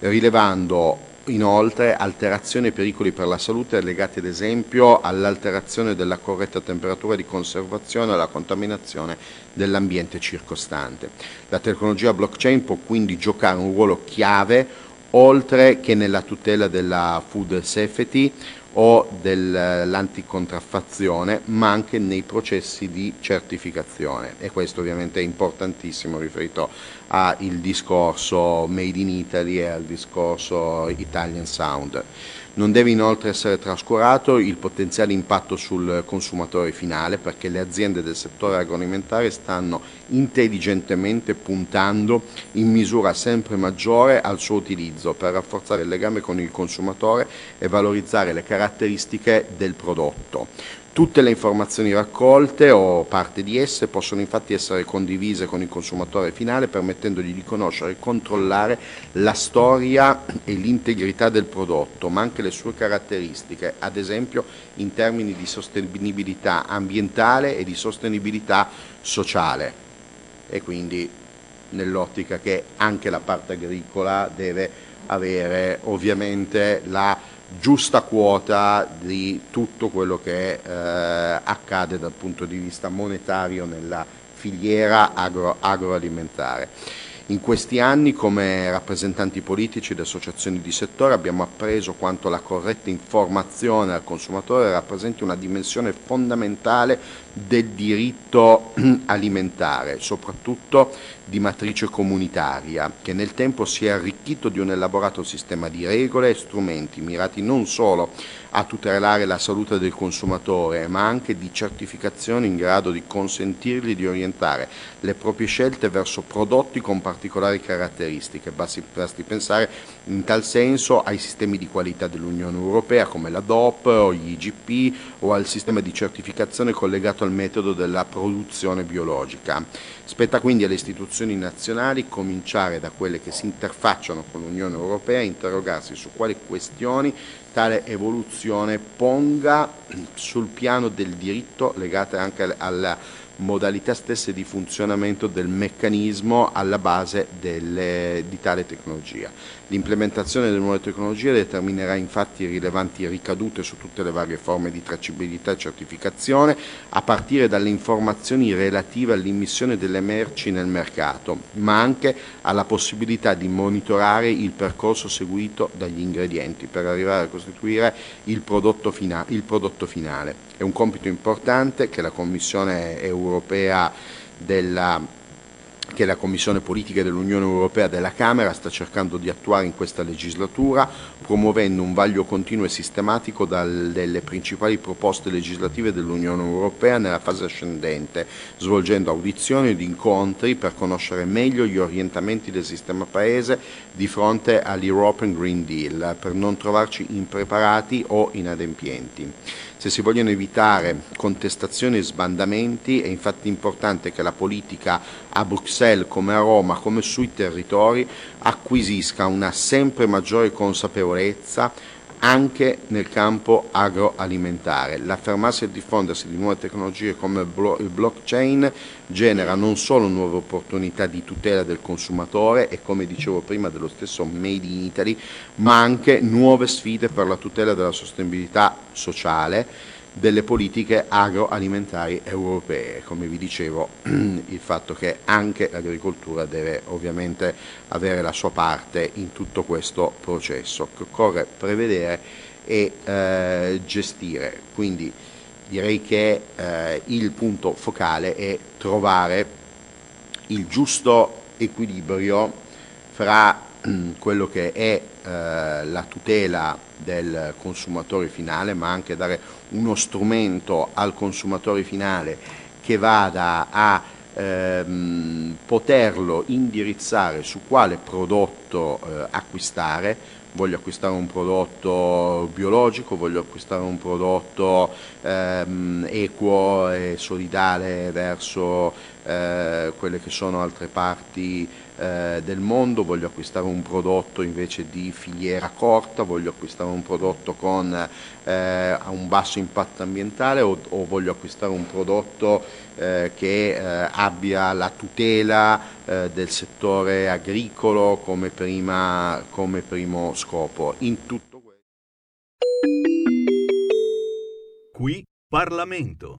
rilevando inoltre alterazioni e pericoli per la salute legati ad esempio all'alterazione della corretta temperatura di conservazione e alla contaminazione dell'ambiente circostante. La tecnologia blockchain può quindi giocare un ruolo chiave oltre che nella tutela della food safety o dell'anticontraffazione, ma anche nei processi di certificazione e questo ovviamente è importantissimo riferito al discorso Made in Italy e al discorso Italian Sound. Non deve inoltre essere trascurato il potenziale impatto sul consumatore finale perché le aziende del settore agroalimentare stanno intelligentemente puntando in misura sempre maggiore al suo utilizzo per rafforzare il legame con il consumatore e valorizzare le caratteristiche del prodotto. Tutte le informazioni raccolte o parte di esse possono infatti essere condivise con il consumatore finale permettendogli di conoscere e controllare la storia e l'integrità del prodotto, ma anche le sue caratteristiche, ad esempio in termini di sostenibilità ambientale e di sostenibilità sociale. E quindi nell'ottica che anche la parte agricola deve avere ovviamente la giusta quota di tutto quello che eh, accade dal punto di vista monetario nella filiera agro, agroalimentare. In questi anni come rappresentanti politici ed associazioni di settore abbiamo appreso quanto la corretta informazione al consumatore rappresenti una dimensione fondamentale del diritto [clears throat] alimentare, soprattutto di matrice comunitaria, che nel tempo si è arricchito di un elaborato sistema di regole e strumenti mirati non solo a tutelare la salute del consumatore, ma anche di certificazioni in grado di consentirgli di orientare le proprie scelte verso prodotti con particolari caratteristiche. Basti, basti pensare in tal senso ai sistemi di qualità dell'Unione Europea come la DOP o gli IGP o al sistema di certificazione collegato al metodo della produzione biologica. Spetta quindi alle istituzioni nazionali cominciare da quelle che si interfacciano con l'Unione Europea interrogarsi su quali questioni tale evoluzione ponga sul piano del diritto legate anche alla modalità stesse di funzionamento del meccanismo alla base delle, di tale tecnologia. L'implementazione delle nuove tecnologie determinerà infatti rilevanti ricadute su tutte le varie forme di tracciabilità e certificazione, a partire dalle informazioni relative all'immissione delle merci nel mercato, ma anche alla possibilità di monitorare il percorso seguito dagli ingredienti per arrivare a costituire il prodotto, fina- il prodotto finale. È un compito importante che la Commissione europea della che la Commissione Politiche dell'Unione Europea della Camera sta cercando di attuare in questa legislatura, promuovendo un vaglio continuo e sistematico delle principali proposte legislative dell'Unione Europea nella fase ascendente, svolgendo audizioni ed incontri per conoscere meglio gli orientamenti del sistema Paese di fronte all'European Green Deal, per non trovarci impreparati o inadempienti. Se si vogliono evitare contestazioni e sbandamenti è infatti importante che la politica a Bruxelles come a Roma come sui territori acquisisca una sempre maggiore consapevolezza anche nel campo agroalimentare. L'affermarsi e diffondersi di nuove tecnologie come il blockchain genera non solo nuove opportunità di tutela del consumatore e come dicevo prima dello stesso Made in Italy, ma anche nuove sfide per la tutela della sostenibilità sociale delle politiche agroalimentari europee. Come vi dicevo, [clears throat] il fatto che anche l'agricoltura deve ovviamente avere la sua parte in tutto questo processo che occorre prevedere e eh, gestire. Quindi direi che eh, il punto focale è trovare il giusto equilibrio fra [clears throat] quello che è eh, la tutela del consumatore finale, ma anche dare uno strumento al consumatore finale che vada a ehm, poterlo indirizzare su quale prodotto eh, acquistare, voglio acquistare un prodotto biologico, voglio acquistare un prodotto ehm, equo e solidale verso eh, quelle che sono altre parti eh, del mondo, voglio acquistare un prodotto invece di filiera corta, voglio acquistare un prodotto con eh, un basso impatto ambientale o, o voglio acquistare un prodotto eh, che eh, abbia la tutela eh, del settore agricolo come, prima, come primo scopo. In tutto questo.
Qui Parlamento.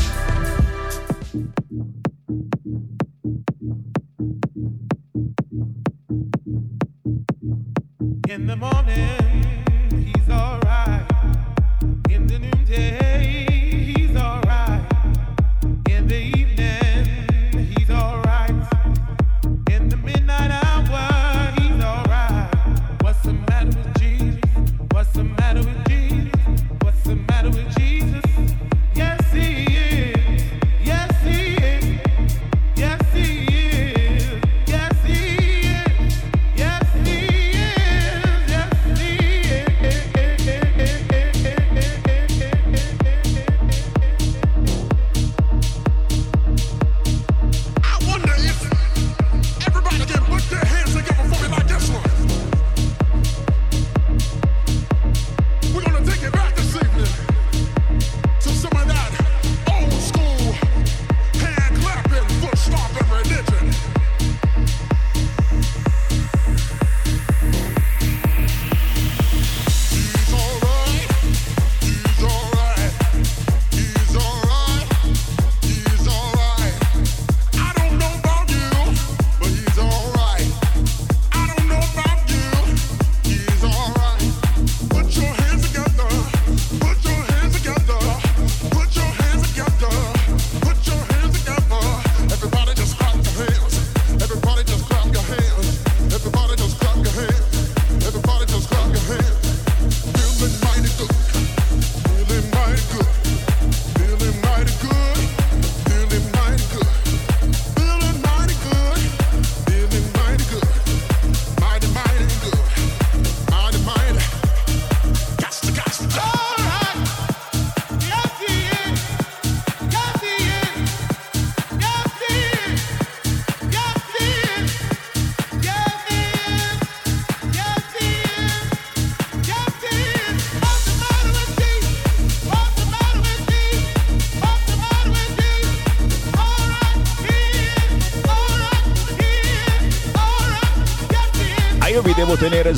In the morning,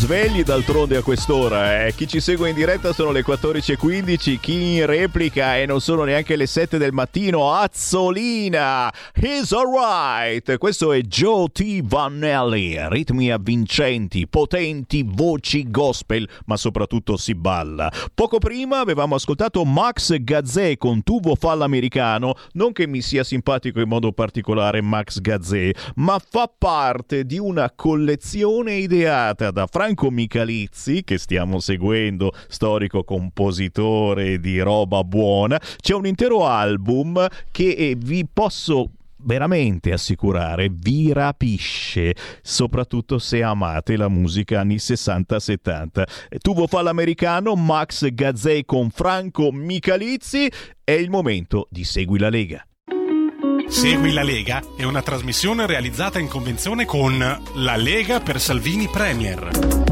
svegli d'altronde a quest'ora. Eh. Chi ci segue in diretta sono le 14.15, chi in replica e non sono neanche le 7 del mattino. Azzolina! He's alright! Questo è Joe T. Vanelli. Ritmi avvincenti, potenti, voci gospel, ma soprattutto si balla. Poco prima avevamo ascoltato Max Gazzè con Tuvo Falla Americano. Non che mi sia simpatico in modo particolare Max Gazzè, ma fa parte di una collezione ideata da Franco Michalizzi, che stiamo seguendo, storico compositore di roba buona. C'è un intero album che eh, vi posso veramente assicurare vi rapisce, soprattutto se amate la musica anni 60-70. Tuvo fa l'americano, Max Gazzei con Franco Michalizzi, è il momento di Segui la Lega.
Segui la Lega è una trasmissione realizzata in convenzione con La Lega per Salvini Premier.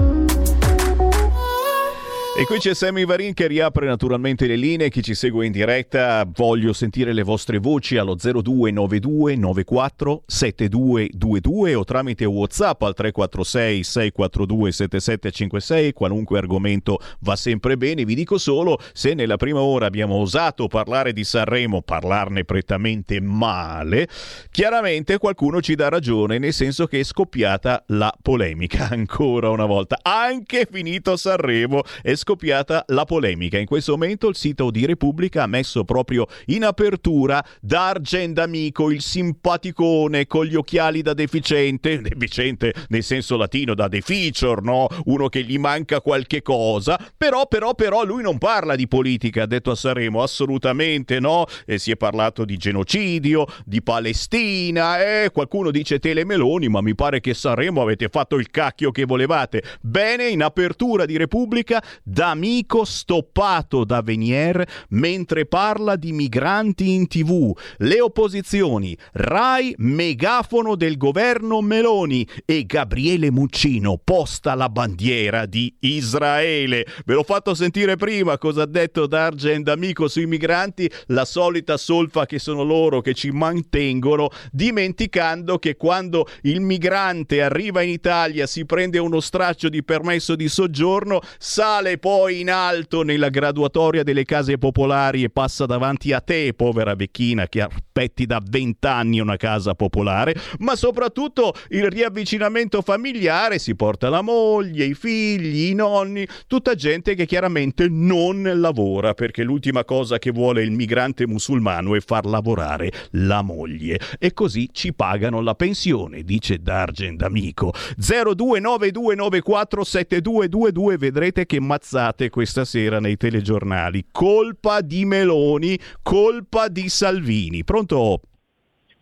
E qui c'è Sammy Varin che riapre naturalmente le linee. Chi ci segue in diretta, voglio sentire le vostre voci allo 0292 94 7222 o tramite WhatsApp al 346 642 7756. Qualunque argomento va sempre bene. Vi dico solo, se nella prima ora abbiamo osato parlare di Sanremo, parlarne prettamente male, chiaramente qualcuno ci dà ragione, nel senso che è scoppiata la polemica [laughs] ancora una volta. Anche finito Sanremo è scoppiata la polemica. In questo momento il sito di Repubblica ha messo proprio in apertura Dargen D'Amico, il simpaticone con gli occhiali da deficiente, [laughs] deficiente nel senso latino da deficior, no? Uno che gli manca qualche cosa, però però però lui non parla di politica, ha detto a Sanremo, assolutamente no, e si è parlato di genocidio, di Palestina, eh, qualcuno dice telemeloni, ma mi pare che Sanremo avete fatto il cacchio che volevate. Bene, in apertura di Repubblica, D'Amico stoppato da Venier mentre parla di migranti in tv. Le opposizioni, Rai, megafono del governo Meloni e Gabriele Muccino posta la bandiera di Israele. Ve l'ho fatto sentire prima cosa ha detto Dargen D'Amico sui migranti, la solita solfa che sono loro che ci mantengono, dimenticando che quando il migrante arriva in Italia, si prende uno straccio di permesso di soggiorno, sale poi in alto nella graduatoria delle case popolari e passa davanti a te, povera vecchina che aspetti da vent'anni una casa popolare, ma soprattutto il riavvicinamento familiare si porta la moglie, i figli, i nonni, tutta gente che chiaramente non lavora perché l'ultima cosa che vuole il migrante musulmano è far lavorare la moglie e così ci pagano la pensione, dice Dargen D'Amico. 0292947222 vedrete che mazzate questa sera nei telegiornali. Colpa di Meloni, colpa di Salvini. Pronto?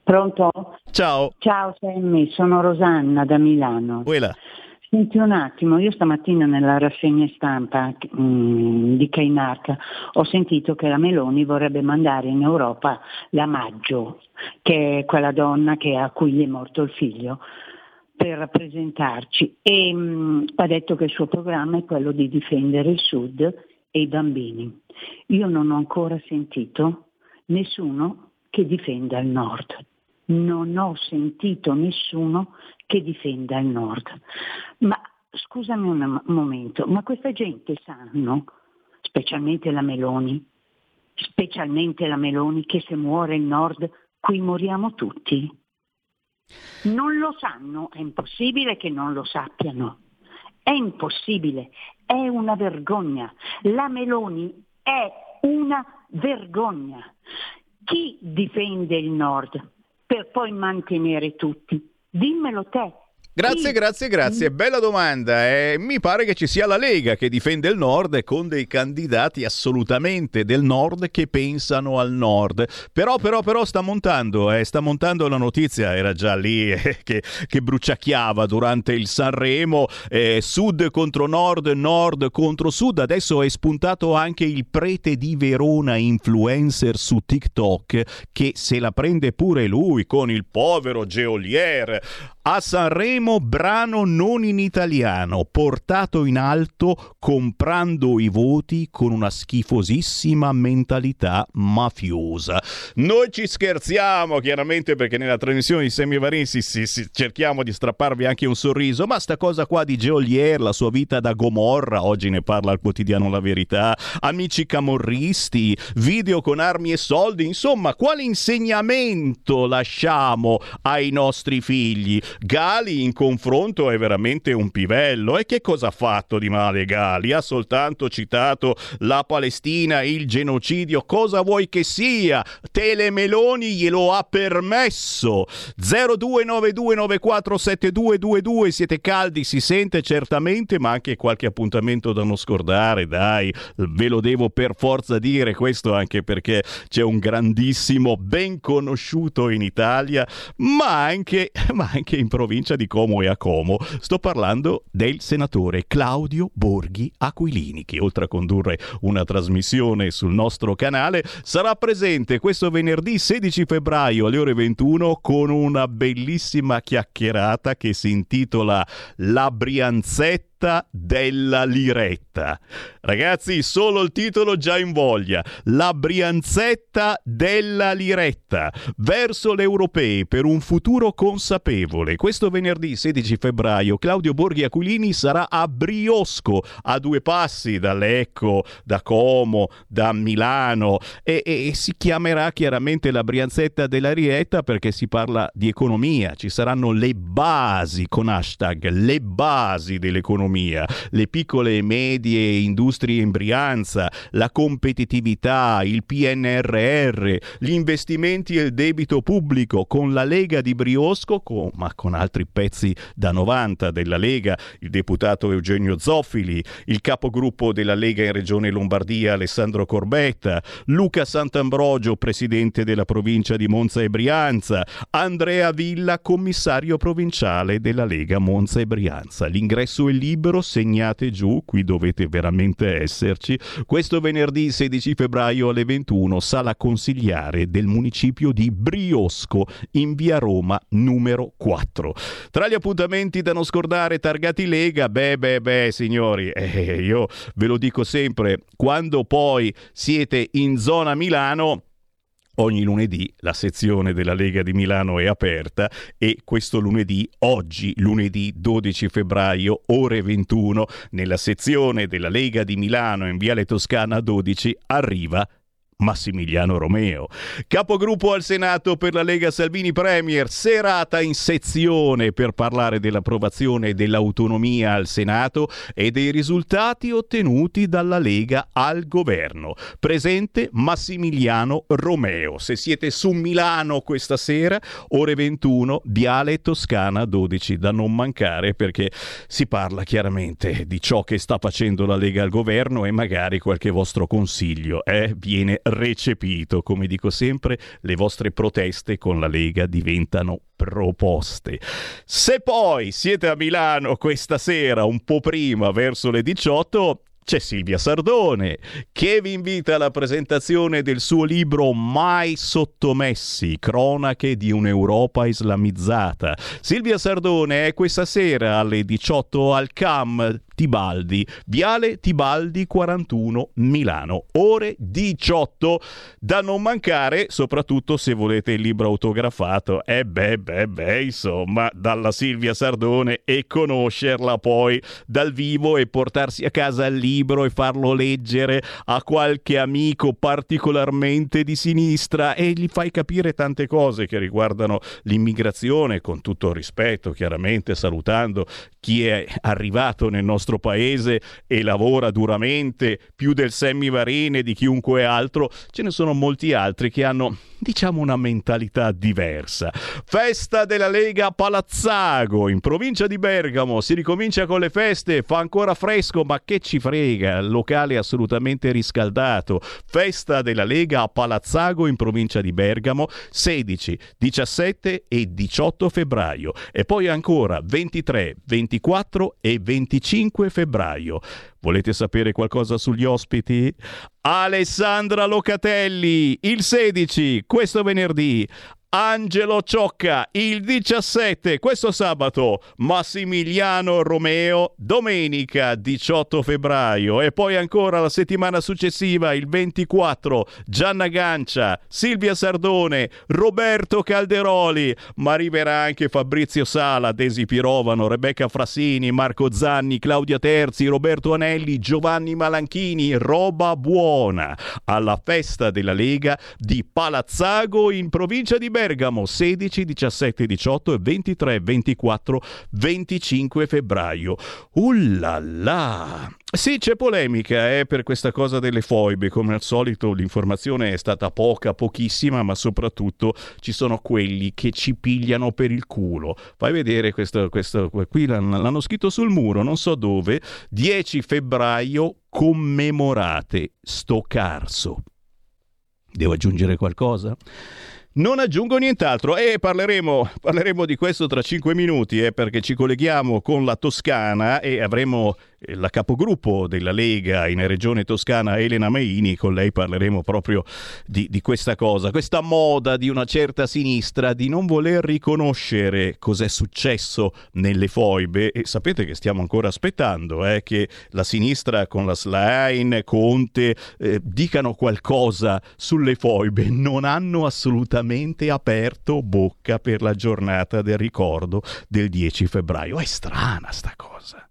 Pronto?
Ciao.
Ciao Sammy, sono Rosanna da Milano.
Quella.
Senti un attimo, io stamattina nella rassegna stampa mm, di Kainarca ho sentito che la Meloni vorrebbe mandare in Europa la Maggio, che è quella donna che, a cui gli è morto il figlio, per rappresentarci e mm, ha detto che il suo programma è quello di difendere il Sud e i bambini. Io non ho ancora sentito nessuno che difenda il Nord. Non ho sentito nessuno che difenda il Nord. Ma scusami un momento, ma questa gente sanno, specialmente la Meloni, specialmente la Meloni, che se muore il Nord qui moriamo tutti? Non lo sanno, è impossibile che non lo sappiano. È impossibile, è una vergogna. La Meloni è una vergogna. Chi difende il Nord per poi mantenere tutti? Dimmelo te.
Grazie, grazie, grazie. Bella domanda. Eh, mi pare che ci sia la Lega che difende il Nord con dei candidati assolutamente del Nord che pensano al Nord. Però, però, però sta montando, eh, sta montando la notizia, era già lì [laughs] eh, che, che, bruciacchiava durante il Sanremo, eh, Sud contro Nord, Nord contro Sud. Adesso è spuntato anche il prete di Verona, influencer su TikTok, che se la prende pure lui con il povero Geolier. A Sanremo brano non in italiano, portato in alto comprando i voti con una schifosissima mentalità mafiosa. Noi ci scherziamo chiaramente perché nella trasmissione di Semivarin si, si, cerchiamo di strapparvi anche un sorriso, ma sta cosa qua di Geolier, la sua vita da Gomorra, oggi ne parla al quotidiano La Verità, amici camorristi, video con armi e soldi, insomma, quale insegnamento lasciamo ai nostri figli? Gali in confronto è veramente un pivello. E che cosa ha fatto di male Gali? Ha soltanto citato la Palestina, il genocidio. Cosa vuoi che sia? Telemeloni glielo ha permesso. 0292947222 siete caldi, si sente certamente, ma anche qualche appuntamento da non scordare, dai, ve lo devo per forza dire questo anche perché c'è un grandissimo ben conosciuto in Italia, ma anche, [laughs] ma anche in provincia di Como e a Como. Sto parlando del senatore Claudio Borghi Aquilini, che oltre a condurre una trasmissione sul nostro canale, sarà presente questo venerdì 16 febbraio alle ore 21 con una bellissima chiacchierata che si intitola La Brianzetta della Liretta. Ragazzi, solo il titolo già in voglia. La Brianzetta della Liretta verso le europee per un futuro consapevole. Questo venerdì 16 febbraio Claudio Borghi Aquilini sarà a Briosco, a due passi da Lecco, da Como, da Milano e, e, e si chiamerà chiaramente la Brianzetta della Liretta perché si parla di economia. Ci saranno le basi con hashtag le basi dell'economia dell'economia, le piccole e medie industrie in Brianza, la competitività, il PNRR, gli investimenti e il debito pubblico con la Lega di Briosco, con- ma con altri pezzi da 90 della Lega, il deputato Eugenio Zoffili, il capogruppo della Lega in Regione Lombardia Alessandro Corbetta, Luca Sant'Ambrogio, presidente della provincia di Monza e Brianza, Andrea Villa, commissario provinciale della Lega Monza e Brianza. L'ingresso è libero, segnate giù, qui dovete veramente esserci. Questo venerdì 16 febbraio alle 21, sala consigliare del municipio di Briosco, in via Roma numero 4. Tra gli appuntamenti da non scordare targati Lega, beh beh beh signori, [laughs] eh, io ve lo dico sempre, quando poi siete in zona Milano, Ogni lunedì la sezione della Lega di Milano è aperta e questo lunedì, oggi lunedì 12 febbraio, ore 21, nella sezione della Lega di Milano in Viale Toscana 12 arriva Massimiliano Romeo. Capogruppo al Senato per la Lega Salvini Premier, serata in sezione per parlare dell'approvazione dell'autonomia al Senato e dei risultati ottenuti dalla Lega al governo. Presente Massimiliano Romeo. Se siete su Milano questa sera, ore 21, Viale Toscana 12, da non mancare perché si parla chiaramente di ciò che sta facendo la Lega al governo e magari qualche vostro consiglio eh, viene recepito. Come dico sempre, le vostre proteste con la Lega diventano proposte. Se poi siete a Milano questa sera, un po' prima, verso le 18, c'è Silvia Sardone che vi invita alla presentazione del suo libro Mai sottomessi, cronache di un'Europa islamizzata. Silvia Sardone è questa sera alle 18 al CAM Tibaldi, Viale Tibaldi 41 Milano, ore 18 da non mancare, soprattutto se volete il libro autografato. E eh beh, beh, beh, insomma, dalla Silvia Sardone e conoscerla poi dal vivo e portarsi a casa il libro e farlo leggere a qualche amico particolarmente di sinistra e gli fai capire tante cose che riguardano l'immigrazione, con tutto il rispetto, chiaramente salutando chi è arrivato nel nostro paese e lavora duramente più del semivarine di chiunque altro, ce ne sono molti altri che hanno diciamo una mentalità diversa. Festa della Lega a Palazzago in provincia di Bergamo, si ricomincia con le feste, fa ancora fresco, ma che ci frega, locale assolutamente riscaldato. Festa della Lega a Palazzago in provincia di Bergamo 16, 17 e 18 febbraio e poi ancora 23, 24 e 25 febbraio. Volete sapere qualcosa sugli ospiti? Alessandra Locatelli il 16, questo venerdì. Angelo Ciocca il 17, questo sabato. Massimiliano Romeo domenica 18 febbraio. E poi ancora la settimana successiva, il 24, Gianna Gancia, Silvia Sardone, Roberto Calderoli. Ma arriverà anche Fabrizio Sala, Desi Pirovano, Rebecca Frassini, Marco Zanni, Claudia Terzi, Roberto Anelli, Giovanni Malanchini. Roba buona alla festa della Lega di Palazzago in provincia di Bergamo 16, 17, 18 e 23, 24, 25 febbraio. Ullala! Sì, c'è polemica eh, per questa cosa delle foibe. Come al solito l'informazione è stata poca, pochissima, ma soprattutto ci sono quelli che ci pigliano per il culo. Fai vedere questo, questo qui l'hanno scritto sul muro, non so dove. 10 febbraio commemorate sto carso. Devo aggiungere qualcosa? Non aggiungo nient'altro. E parleremo, parleremo di questo tra cinque minuti eh, perché ci colleghiamo con la Toscana e avremo la capogruppo della Lega in Regione Toscana, Elena Meini, con lei parleremo proprio di, di questa cosa, questa moda di una certa sinistra di non voler riconoscere cos'è successo nelle foibe e sapete che stiamo ancora aspettando eh, che la sinistra con la Slain, Conte eh, dicano qualcosa sulle foibe, non hanno assolutamente aperto bocca per la giornata del ricordo del 10 febbraio. È strana sta cosa.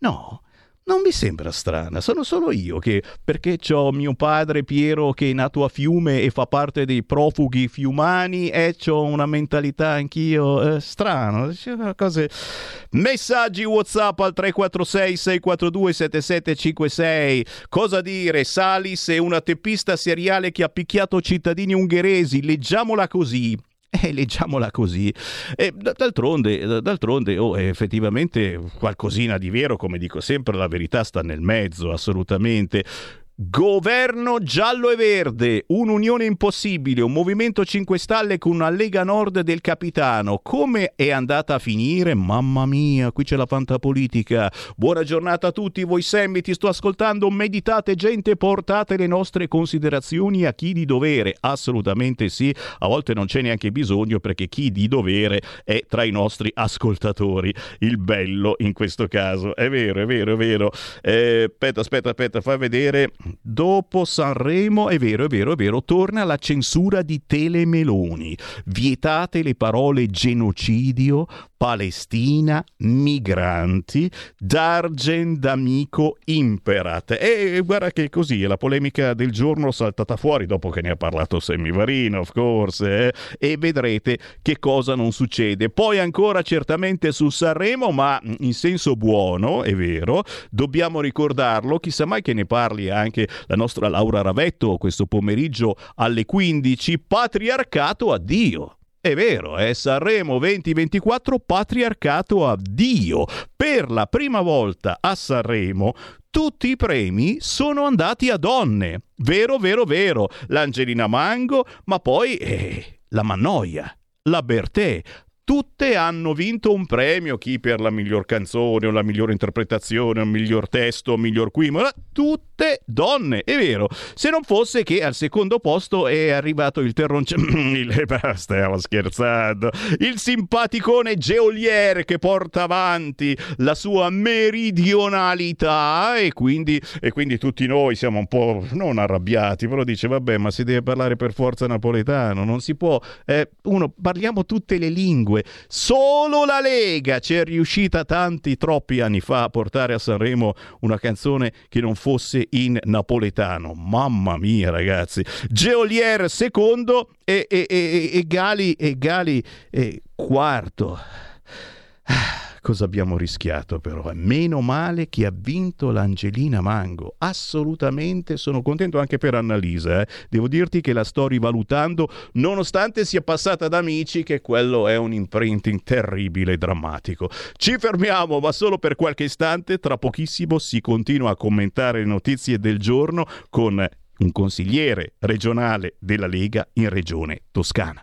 No, Non mi sembra strana, sono solo io che, perché ho mio padre Piero che è nato a Fiume e fa parte dei profughi fiumani e ho una mentalità anch'io eh, strano. Cioè, Cose... Messaggi WhatsApp al 346 642 7756. Cosa dire? Salis è una teppista seriale che ha picchiato cittadini ungheresi. Leggiamola così. [laughs] Eh, leggiamola così. E d'altronde, d'altronde oh, effettivamente qualcosina di vero, come dico sempre, la verità sta nel mezzo, assolutamente. Governo giallo e verde, un'unione impossibile, un movimento 5 Stelle con una Lega Nord del capitano. Come è andata a finire? Mamma mia, qui c'è la fantapolitica. Buona giornata a tutti, voi Sammy, ti sto ascoltando. Meditate gente, portate le nostre considerazioni a chi di dovere. Assolutamente sì, a volte non c'è neanche bisogno perché chi di dovere è tra i nostri ascoltatori. Il bello in questo caso. È vero, è vero, è vero. Eh, aspetta, aspetta, aspetta, fai vedere dopo Sanremo, è vero, è vero, è vero, torna la censura di Telemeloni. Vietate le parole genocidio, Palestina, migranti, Dargen d'amico imperat. E guarda che così la polemica del giorno saltata fuori dopo che ne ha parlato Semivarino, of course, eh? e vedrete che cosa non succede. Poi ancora certamente su Sanremo, ma in senso buono, è vero, dobbiamo ricordarlo, chissà mai che ne parli anche la nostra Laura Ravetto questo pomeriggio alle 15, patriarcato addio. È vero, è Sanremo 2024 patriarcato a Dio. Per la prima volta a Sanremo tutti i premi sono andati a donne. Vero, vero, vero. L'Angelina Mango, ma poi eh, la Mannoia, la Bertè. Tutte hanno vinto un premio, chi per la miglior canzone o la migliore interpretazione o il miglior testo o il miglior qui, ma tutte donne, è vero. Se non fosse che al secondo posto è arrivato il terroncino, [clears throat] stiamo scherzando, il simpaticone Geolier che porta avanti la sua meridionalità e quindi, e quindi tutti noi siamo un po' non arrabbiati, però dice vabbè ma si deve parlare per forza napoletano, non si può, eh, uno parliamo tutte le lingue Solo la Lega ci è riuscita tanti, troppi anni fa a portare a Sanremo una canzone che non fosse in napoletano. Mamma mia, ragazzi. Geolier secondo e, e, e, e Gali, e Gali quarto. Cosa abbiamo rischiato però? Meno male che ha vinto l'Angelina Mango. Assolutamente sono contento anche per Annalisa. Eh. Devo dirti che la sto rivalutando nonostante sia passata da amici che quello è un imprinting terribile e drammatico. Ci fermiamo ma solo per qualche istante. Tra pochissimo si continua a commentare le notizie del giorno con un consigliere regionale della Lega in regione Toscana.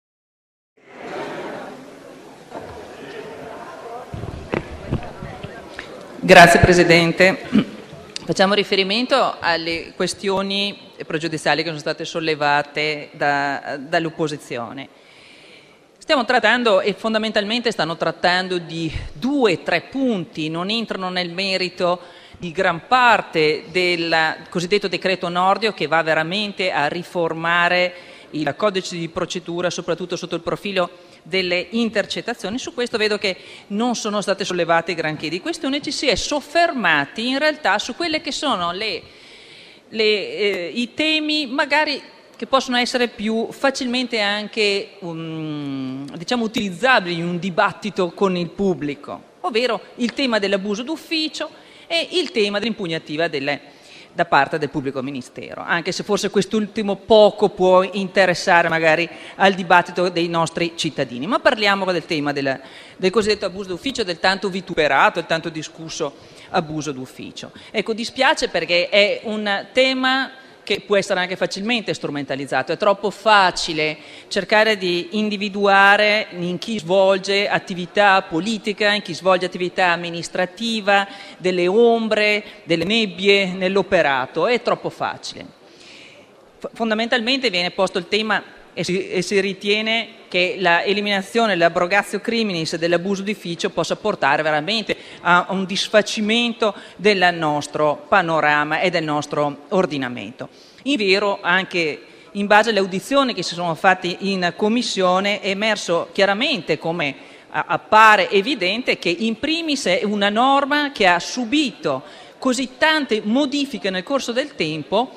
Grazie Presidente. Facciamo riferimento alle questioni pregiudiziali che sono state sollevate da- dall'opposizione. Stiamo trattando e fondamentalmente stanno trattando di due o tre punti, non entrano nel merito di gran parte del cosiddetto decreto Nordio che va veramente a riformare il codice di procedura, soprattutto sotto il profilo delle intercettazioni. Su questo vedo che non sono state sollevate granché di questioni, ci si è soffermati in realtà su quelle che sono le, le, eh, i temi magari che possono essere più facilmente anche um, diciamo, utilizzabili in un dibattito con il pubblico, ovvero il tema dell'abuso d'ufficio e il tema dell'impugnativa delle da parte del pubblico ministero, anche se forse quest'ultimo poco può interessare magari al dibattito dei nostri cittadini. Ma parliamo del tema del, del cosiddetto abuso d'ufficio, del tanto vituperato, del tanto discusso abuso d'ufficio. Ecco, dispiace perché è un tema che può essere anche facilmente strumentalizzato. È troppo facile cercare di individuare in chi svolge attività politica, in chi svolge attività amministrativa, delle ombre, delle nebbie nell'operato. È troppo facile. F- fondamentalmente viene posto il tema e si, e si ritiene che l'eliminazione, l'abrogatio criminis dell'abuso d'ufficio possa portare veramente a un disfacimento del nostro panorama e del nostro ordinamento. In vero, anche in base alle audizioni che si sono fatte in commissione, è emerso chiaramente come appare evidente che in primis è una norma che ha subito così tante modifiche nel corso del tempo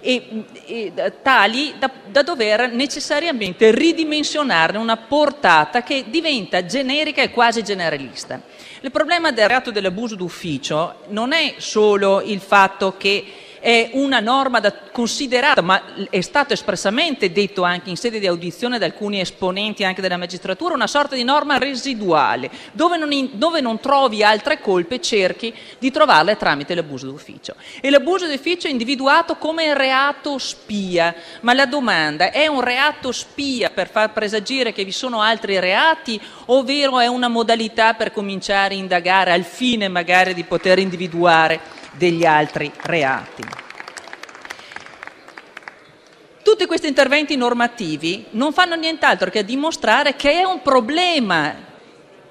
e, e tali da, da dover necessariamente ridimensionarne una portata che diventa generica e quasi generalista. Il problema del reato dell'abuso d'ufficio non è solo il fatto che è una norma da considerata, ma è stato espressamente detto anche in sede di audizione da alcuni esponenti anche della magistratura, una sorta di norma residuale, dove non, dove non trovi altre colpe cerchi di trovarle tramite l'abuso d'ufficio. E l'abuso d'ufficio è individuato come reato spia, ma la domanda è un reato spia per far presagire che vi sono altri reati, ovvero è una modalità per cominciare a indagare al fine magari di poter individuare degli altri reati. Tutti questi interventi normativi non fanno nient'altro che dimostrare che è un problema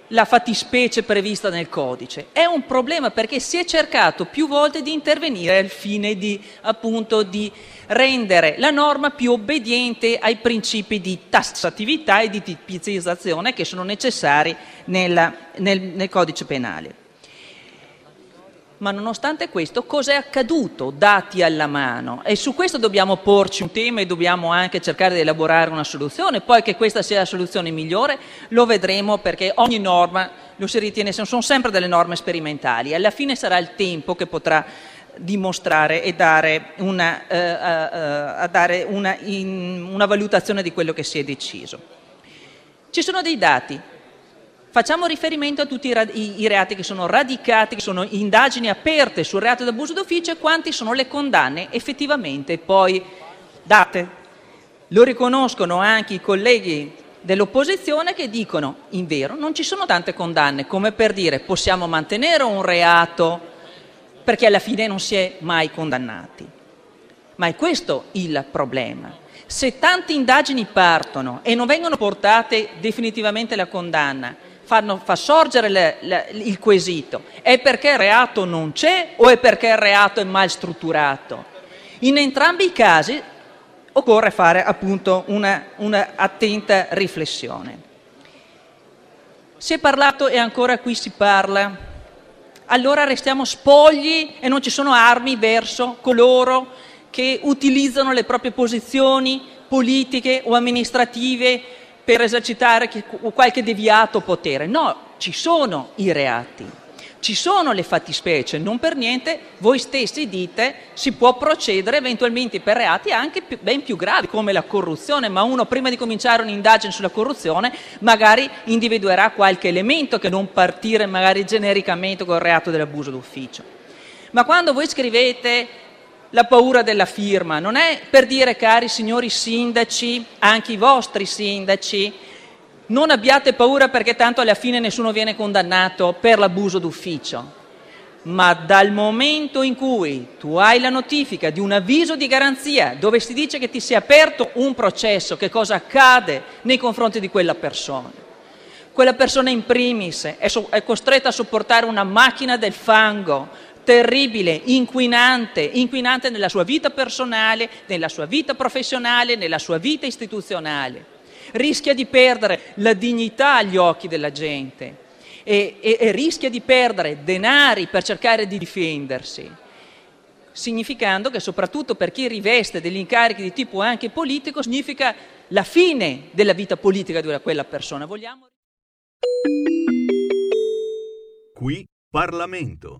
la fattispecie prevista nel codice. È un problema perché si è cercato più volte di intervenire al fine di, appunto, di rendere la norma più obbediente ai principi di tassatività e di tipizzazione che sono necessari nella- nel, nel codice penale. Ma nonostante questo, cos'è accaduto dati alla mano? E su questo dobbiamo porci un tema e dobbiamo anche cercare di elaborare una soluzione. Poi che questa sia la soluzione migliore lo vedremo perché ogni norma lo si ritiene, sono sempre delle norme sperimentali. Alla fine sarà il tempo che potrà dimostrare e dare una, eh, eh, a dare una, in- una valutazione di quello che si è deciso. Ci sono dei dati. Facciamo riferimento a tutti i, reati che sono radicati, che sono indagini aperte sul reato d'abuso d'ufficio e quanti sono le condanne effettivamente poi date. Lo riconoscono anche i colleghi dell'opposizione che dicono, in vero, non ci sono tante condanne, come per dire possiamo mantenere un reato perché alla fine non si è mai condannati. Ma è questo il problema. Se tante indagini partono e non vengono portate definitivamente alla condanna, fa sorgere le- le- il quesito, è perché il reato non c'è o è perché il reato è mal strutturato? In entrambi i casi occorre fare appunto una, una riflessione. Si è parlato e ancora qui si parla allora restiamo spogli e non ci sono armi verso coloro che utilizzano le proprie posizioni politiche o amministrative per esercitare qualche deviato potere. No, ci sono i reati. Ci sono le fattispecie, non per niente voi stessi dite si può procedere eventualmente per reati anche più- ben più gravi come la corruzione, ma uno prima di cominciare un'indagine sulla corruzione magari individuerà qualche elemento che non partire magari genericamente col reato dell'abuso d'ufficio. Ma quando voi scrivete la paura della firma, non è per dire cari signori sindaci, anche i vostri sindaci, non abbiate paura perché tanto alla fine nessuno viene condannato per l'abuso d'ufficio. Ma dal momento in cui tu hai la notifica di un avviso di garanzia dove si dice che ti sia aperto un processo, che cosa accade nei confronti di quella persona? Quella persona in primis è, so- è costretta a sopportare una macchina del fango terribile, inquinante, inquinante nella sua vita personale, nella sua vita professionale, nella sua vita istituzionale rischia di perdere la dignità agli occhi della gente e, e- e rischia di perdere denari per cercare di difendersi, significando che soprattutto per chi riveste degli incarichi di tipo anche politico significa la fine della vita politica di quella persona. Vogliamo...
Qui Parlamento.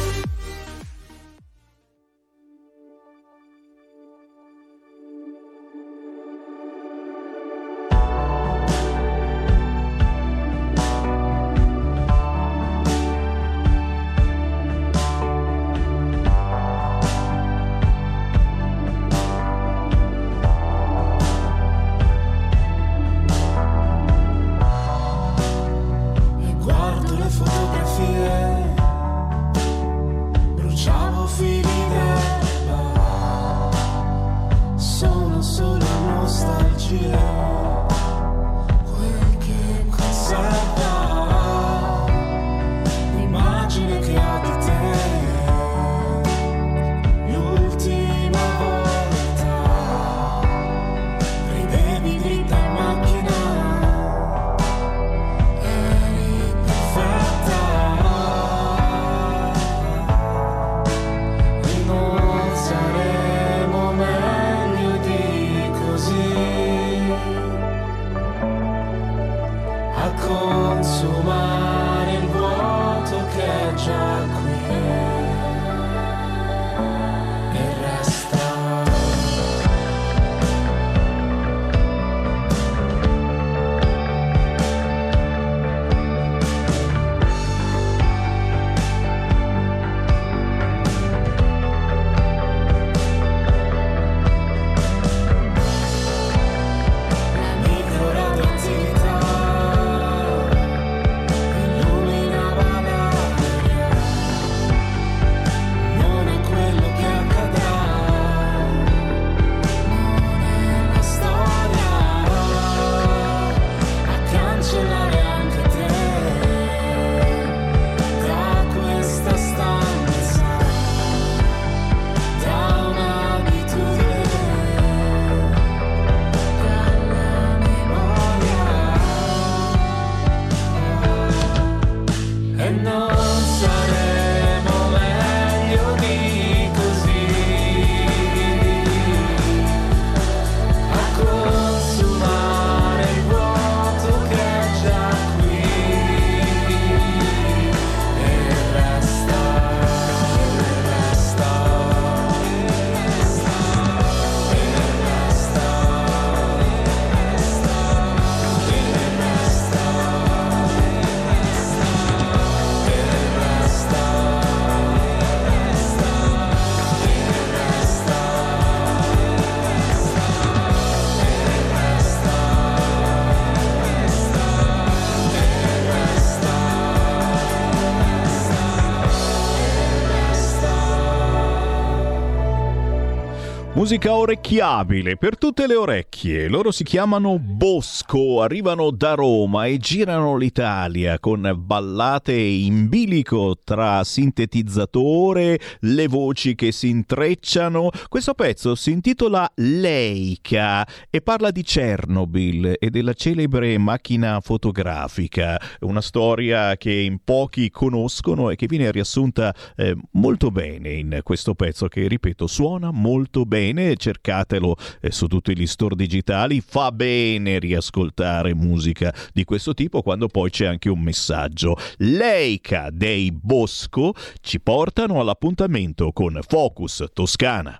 Musica orecchiabile per tutte le orecchie. Loro si chiamano Bosco, arrivano da Roma e girano l'Italia con ballate in bilico tra sintetizzatore, le voci che si intrecciano. Questo pezzo si intitola Leica e parla di Chernobyl e della celebre macchina fotografica, una storia che in pochi conoscono e che viene riassunta eh, molto bene in questo pezzo che, ripeto, suona molto bene. Cercatelo eh, su tutti gli store digitali. Fa bene riascoltare musica di questo tipo quando poi c'è anche un messaggio. Leica dei Bosco ci portano all'appuntamento con Focus Toscana.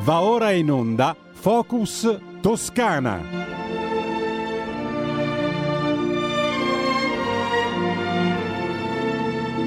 Va ora in onda Focus Toscana.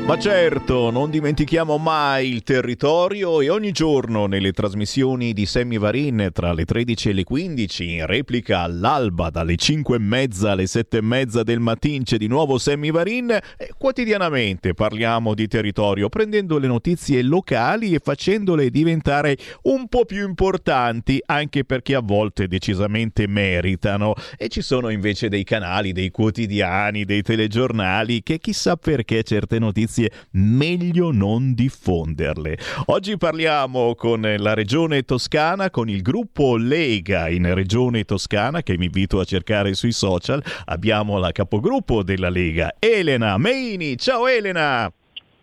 Ma certo, non dimentichiamo mai il territorio e ogni giorno nelle trasmissioni di Sammy Varin tra le 13 e le 15 in replica all'alba dalle 5 e mezza alle 7 e mezza del mattino c'è di nuovo Sammy Varin quotidianamente parliamo di territorio prendendo le notizie locali e facendole diventare un po' più importanti anche perché a volte decisamente meritano. E ci sono invece dei canali, dei quotidiani, dei telegiornali che chissà perché certe notizie meglio non diffonderle. Oggi parliamo con la regione toscana, con il gruppo Lega in regione toscana che vi invito a cercare sui social. Abbiamo la capogruppo della Lega, Elena Meini. Ciao Elena!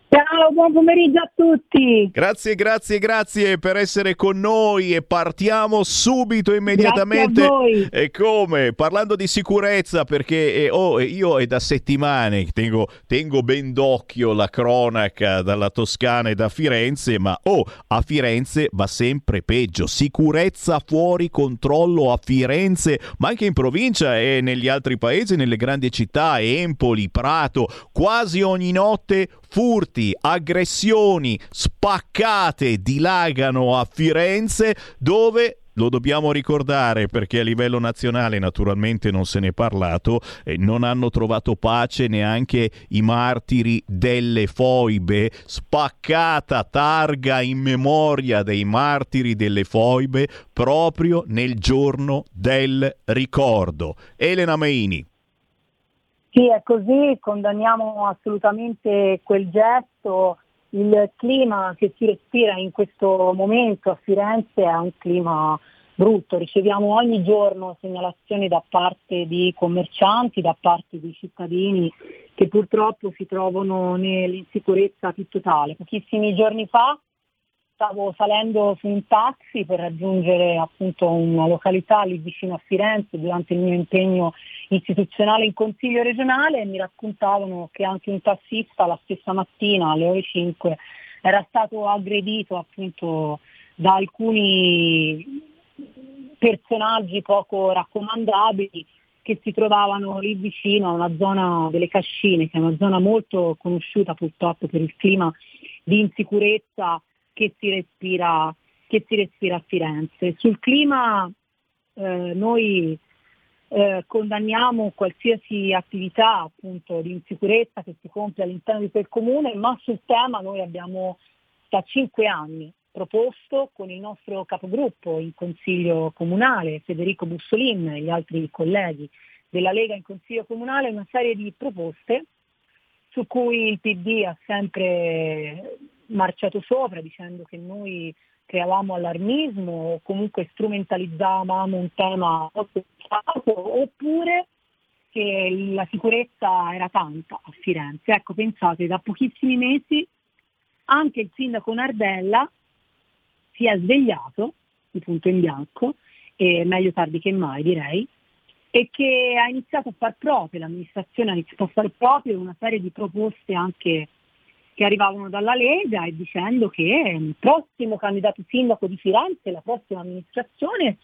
Ciao, buon pomeriggio a tutti.
Grazie, grazie, grazie per essere con noi e partiamo subito immediatamente. E come? Parlando di sicurezza, perché eh, oh, io è da settimane che tengo, tengo ben d'occhio la cronaca dalla Toscana e da Firenze, ma oh, a Firenze va sempre peggio. Sicurezza fuori controllo a Firenze, ma anche in provincia e negli altri paesi, nelle grandi città, Empoli, Prato, quasi ogni notte furti, aggressioni, spaccate dilagano a Firenze dove lo dobbiamo ricordare perché a livello nazionale naturalmente non se ne è parlato, e non hanno trovato pace neanche i martiri delle foibe, spaccata targa in memoria dei martiri delle foibe proprio nel giorno del ricordo. Elena Meini.
Sì, è così, condanniamo assolutamente quel gesto. Il clima che si respira in questo momento a Firenze è un clima brutto, riceviamo ogni giorno segnalazioni da parte di commercianti, da parte di cittadini che purtroppo si trovano nell'insicurezza più totale. Pochissimi giorni fa stavo salendo su un taxi per raggiungere appunto una località lì vicino a Firenze durante il mio impegno istituzionale in consiglio regionale e mi raccontavano che anche un tassista la stessa mattina alle ore 5 era stato aggredito appunto da alcuni personaggi poco raccomandabili che si trovavano lì vicino a una zona delle Cascine, che è una zona molto conosciuta purtroppo per il clima di insicurezza che si respira, che si respira a Firenze. Sul clima eh, noi eh, condanniamo qualsiasi attività appunto di insicurezza che si compie all'interno di quel comune, ma sul tema noi abbiamo da cinque anni proposto con il nostro capogruppo in Consiglio Comunale, Federico Bussolin e gli altri colleghi della Lega in Consiglio Comunale, una serie di proposte su cui il PD ha sempre marciato sopra dicendo che noi creavamo allarmismo o comunque strumentalizzavamo un tema oppure che la sicurezza era tanta a Firenze. Ecco, pensate, da pochissimi mesi anche il sindaco Nardella si è svegliato di punto in bianco, e meglio tardi che mai direi, e che ha iniziato a far proprio, l'amministrazione ha iniziato a far proprio una serie di proposte anche che arrivavano dalla Lega e dicendo che il prossimo candidato sindaco di Firenze, la prossima amministrazione,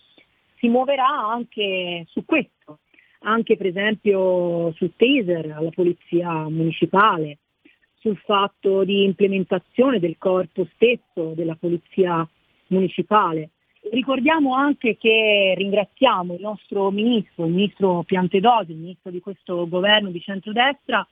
si muoverà anche su questo, anche per esempio sul taser alla polizia municipale, sul fatto di implementazione del corpo stesso della polizia municipale. Ricordiamo anche che ringraziamo il nostro ministro, il ministro Piantedosi, il ministro di questo governo di centrodestra,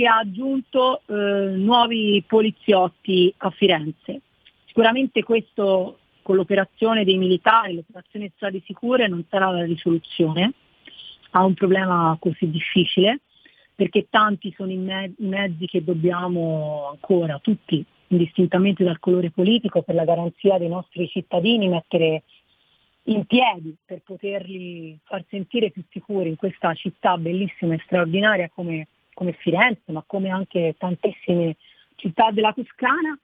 che ha aggiunto eh, nuovi poliziotti a Firenze. Sicuramente questo con l'operazione dei militari, l'operazione strade sicure non sarà la risoluzione a un problema così difficile, perché tanti sono i, me- i mezzi che dobbiamo ancora, tutti indistintamente dal colore politico, per la garanzia dei nostri cittadini, mettere in piedi per poterli far sentire più sicuri in questa città bellissima e straordinaria come, come Firenze, ma come anche tantissime città della Toscana.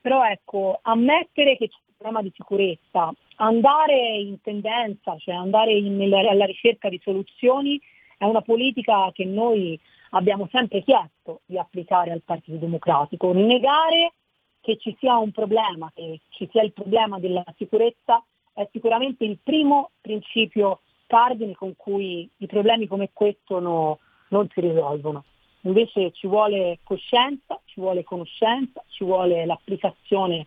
Però ecco, ammettere che c'è un problema di sicurezza, andare in tendenza, cioè andare in, alla ricerca di soluzioni, è una politica che noi abbiamo sempre chiesto di applicare al Partito Democratico. Negare che ci sia un problema, che ci sia il problema della sicurezza, è sicuramente il primo principio cardine con cui i problemi come questo no, non si risolvono. Invece ci vuole coscienza, ci vuole conoscenza, ci vuole l'applicazione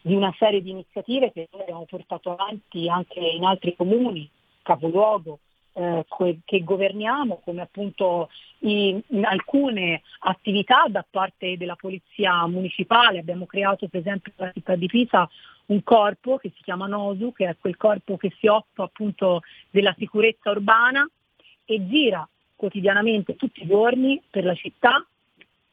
di una serie di iniziative che noi abbiamo portato avanti anche in altri comuni, capoluogo, eh, che governiamo, come appunto in, in alcune attività da parte della Polizia Municipale. Abbiamo creato per esempio nella città di Pisa un corpo che si chiama NOSU, che è quel corpo che si occupa appunto della sicurezza urbana e gira quotidianamente tutti i giorni per la città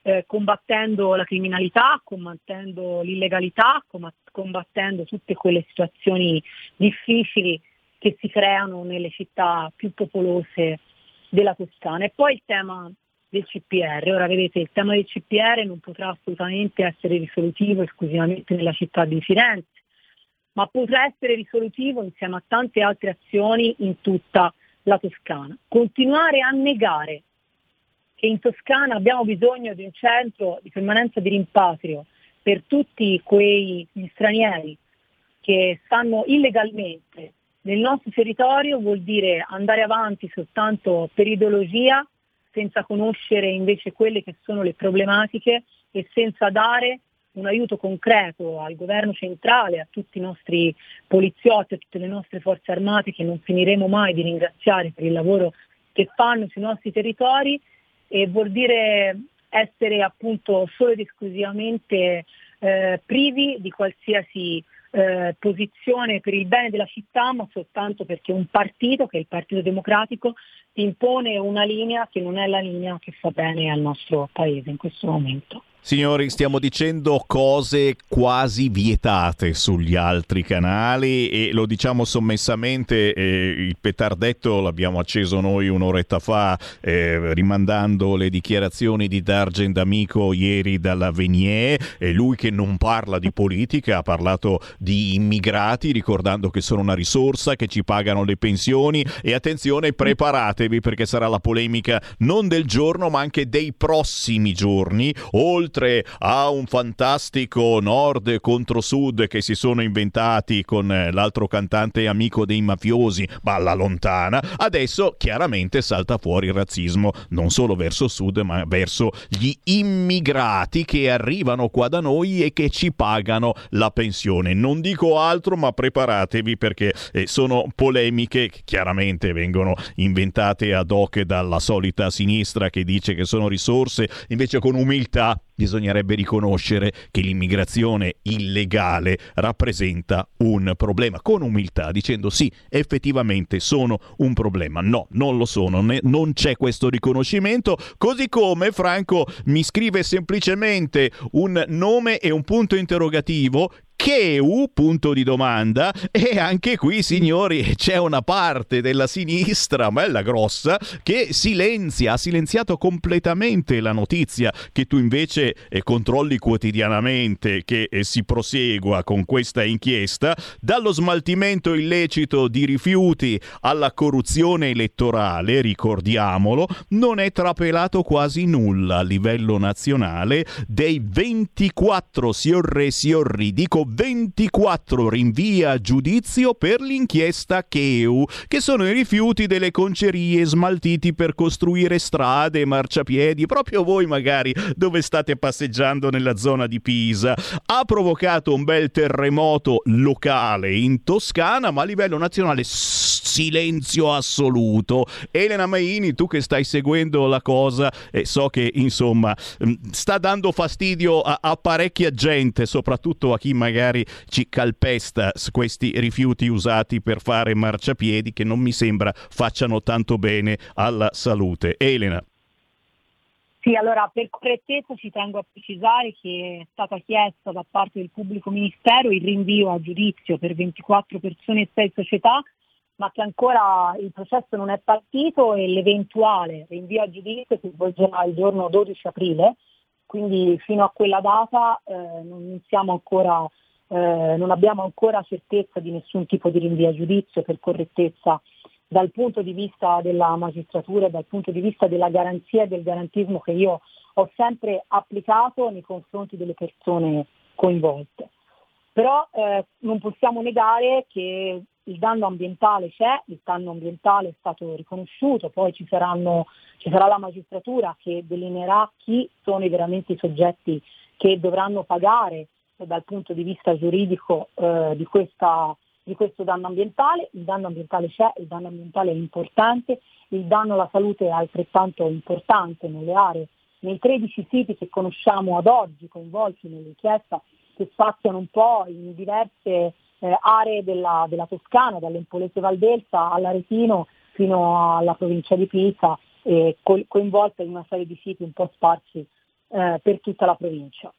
eh, combattendo la criminalità, combattendo l'illegalità, combattendo tutte quelle situazioni difficili che si creano nelle città più popolose della Toscana. E poi il tema del CPR. Ora vedete, il tema del CPR non potrà assolutamente essere risolutivo esclusivamente nella città di Firenze, ma potrà essere risolutivo insieme a tante altre azioni in tutta la Toscana. Continuare a negare che in Toscana abbiamo bisogno di un centro di permanenza di rimpatrio per tutti quei stranieri che stanno illegalmente nel nostro territorio vuol dire andare avanti soltanto per ideologia, senza conoscere invece quelle che sono le problematiche e senza dare un aiuto concreto al governo centrale, a tutti i nostri poliziotti, a tutte le nostre forze armate che non finiremo mai di ringraziare per il lavoro che fanno sui nostri territori e vuol dire essere appunto solo ed esclusivamente eh, privi di qualsiasi eh, posizione per il bene della città, ma soltanto perché un partito, che è il Partito Democratico, ti impone una linea che non è la linea che fa bene al nostro paese in questo momento.
Signori, stiamo dicendo cose quasi vietate sugli altri canali e lo diciamo sommessamente, eh, il petardetto l'abbiamo acceso noi un'oretta fa, eh, rimandando le dichiarazioni di Dargen D'Amico ieri dalla Venier, e lui che non parla di politica, ha parlato di immigrati, ricordando che sono una risorsa, che ci pagano le pensioni e attenzione, preparatevi perché sarà la polemica non del giorno ma anche dei prossimi giorni, oltre a un fantastico nord contro sud che si sono inventati con eh, l'altro cantante amico dei mafiosi, ma alla lontana, adesso chiaramente salta fuori il razzismo non solo verso sud ma verso gli immigrati che arrivano qua da noi e che ci pagano la pensione. Non dico altro ma preparatevi perché eh, sono polemiche che chiaramente vengono inventate ad hoc dalla solita sinistra che dice che sono risorse, invece con umiltà bisognerebbe riconoscere che l'immigrazione illegale rappresenta un problema con umiltà, dicendo sì, effettivamente sono un problema. No, non lo sono, ne- non c'è questo riconoscimento, così come Franco mi scrive semplicemente un nome e un punto interrogativo Cheu, punto di domanda, e anche qui, signori, c'è una parte della sinistra, bella grossa, che silenzia, ha silenziato completamente la notizia che tu invece eh, controlli quotidianamente che eh, si prosegua con questa inchiesta, dallo smaltimento illecito di rifiuti alla corruzione elettorale, ricordiamolo, non è trapelato quasi nulla a livello nazionale. Dei 24 siorre siorri, dico 24 rinvii a giudizio per l'inchiesta Cheu, che sono i rifiuti delle concerie smaltiti per costruire strade, marciapiedi, proprio voi magari dove state passeggiando nella zona di Pisa. Ha provocato un bel terremoto locale in Toscana, ma a livello nazionale silenzio assoluto. Elena Maini, tu che stai seguendo la cosa, eh, so che insomma mh, sta dando fastidio a, a parecchia gente, soprattutto a chi magari ci calpesta questi rifiuti usati per fare marciapiedi che non mi sembra facciano tanto bene alla salute. Elena.
Sì, allora per correttezza ci tengo a precisare che è stata chiesta da parte del pubblico ministero il rinvio a giudizio per 24 persone e 6 società, ma che ancora il processo non è partito e l'eventuale rinvio a giudizio si svolgerà il giorno 12 aprile, quindi fino a quella data eh, non, ancora, eh, non abbiamo ancora certezza di nessun tipo di rinvio a giudizio per correttezza dal punto di vista della magistratura, dal punto di vista della garanzia e del garantismo che io ho sempre applicato nei confronti delle persone coinvolte. Però eh, non possiamo negare che il danno ambientale c'è, il danno ambientale è stato riconosciuto, poi ci, saranno, ci sarà la magistratura che delineerà chi sono veramente i soggetti che dovranno pagare eh, dal punto di vista giuridico eh, di questa di questo danno ambientale, il danno ambientale c'è, il danno ambientale è importante, il danno alla salute è altrettanto importante nelle aree, nei 13 siti che conosciamo ad oggi coinvolti nell'inchiesta, che spaziano un po' in diverse eh, aree della, della, Toscana, dall'Empolese Valdelsa all'Aretino fino alla provincia di Pisa, eh, co- coinvolta in una serie di siti un po' sparsi eh, per tutta la provincia.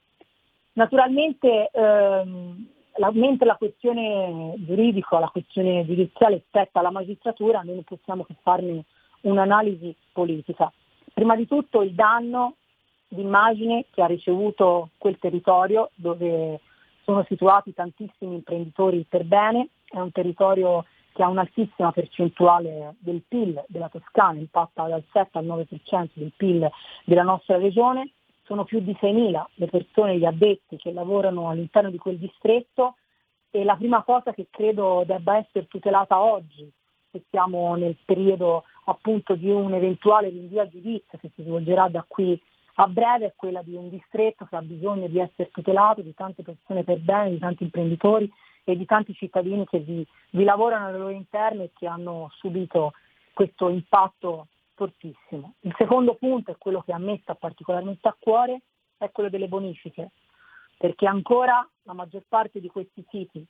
Naturalmente ehm, la, mentre la questione giuridica, la questione giudiziale spetta alla magistratura, noi non possiamo che farne un'analisi politica. Prima di tutto il danno d'immagine che ha ricevuto quel territorio dove sono situati tantissimi imprenditori per bene, è un territorio che ha un'altissima percentuale del PIL della Toscana, impatta dal 7 al 9% del PIL della nostra regione, sono più di 6.000 le persone, gli addetti che lavorano all'interno di quel distretto. E la prima cosa che credo debba essere tutelata oggi, se siamo nel periodo appunto di un eventuale rinvio a giudizio che si svolgerà da qui a breve è quella di un distretto che ha bisogno di essere tutelato, di tante persone per bene, di tanti imprenditori e di tanti cittadini che vi, vi lavorano alle loro interne e che hanno subito questo impatto fortissimo. Il secondo punto è quello che a me sta particolarmente a cuore, è quello delle bonifiche, perché ancora la maggior parte di questi siti,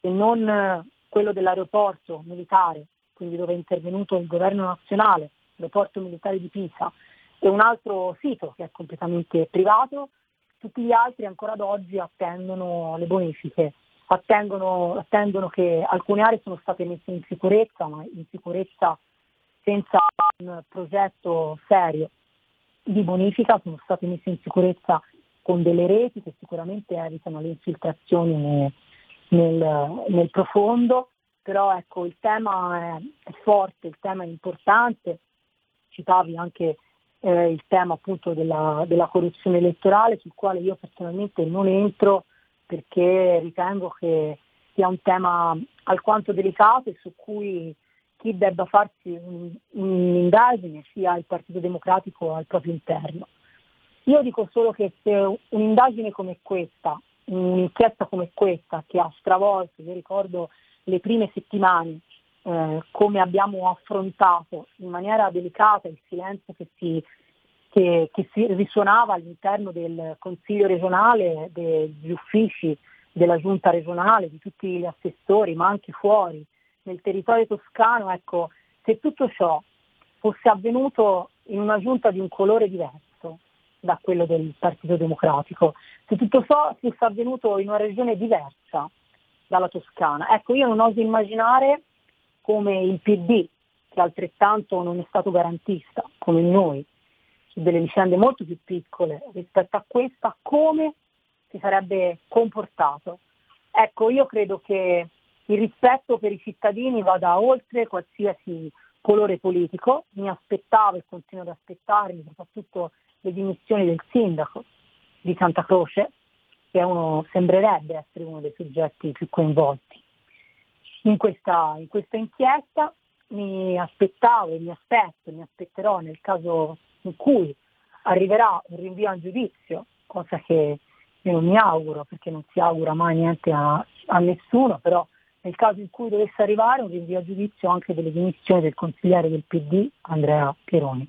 se non eh, quello dell'aeroporto militare, quindi dove è intervenuto il governo nazionale, l'aeroporto militare di Pisa, e un altro sito che è completamente privato, tutti gli altri ancora ad oggi attendono le bonifiche, attendono, attendono che alcune aree sono state messe in sicurezza, ma in sicurezza senza un progetto serio di bonifica, sono state messe in sicurezza con delle reti che sicuramente evitano le infiltrazioni ne- nel, nel profondo, però ecco il tema è forte, il tema è importante, citavi anche eh, il tema appunto della, della corruzione elettorale sul quale io personalmente non entro perché ritengo che sia un tema alquanto delicato e su cui chi debba farsi un- un'indagine sia il Partito Democratico al proprio interno. Io dico solo che se un'indagine come questa, un'inchiesta come questa che ha stravolto, io ricordo le prime settimane, eh, come abbiamo affrontato in maniera delicata il silenzio che si, che, che si risuonava all'interno del Consiglio regionale, degli uffici della giunta regionale, di tutti gli assessori, ma anche fuori, nel territorio toscano, ecco, se tutto ciò fosse avvenuto in una giunta di un colore diverso da quello del Partito Democratico, se tutto ciò fosse avvenuto in una regione diversa dalla Toscana, ecco, io non oso immaginare come il PD, che altrettanto non è stato garantista, come noi, su delle vicende molto più piccole rispetto a questa, come si sarebbe comportato. Ecco, io credo che il rispetto per i cittadini vada oltre qualsiasi colore politico, mi aspettavo e continuo ad aspettarmi soprattutto le dimissioni del sindaco di Santa Croce, che uno, sembrerebbe essere uno dei soggetti più coinvolti in questa, in questa inchiesta. Mi aspettavo e mi aspetto mi aspetterò nel caso in cui arriverà un rinvio a giudizio, cosa che io non mi auguro perché non si augura mai niente a, a nessuno, però nel caso in cui dovesse arrivare un rinvio a giudizio anche delle dimissioni del consigliere del PD Andrea Pieroni.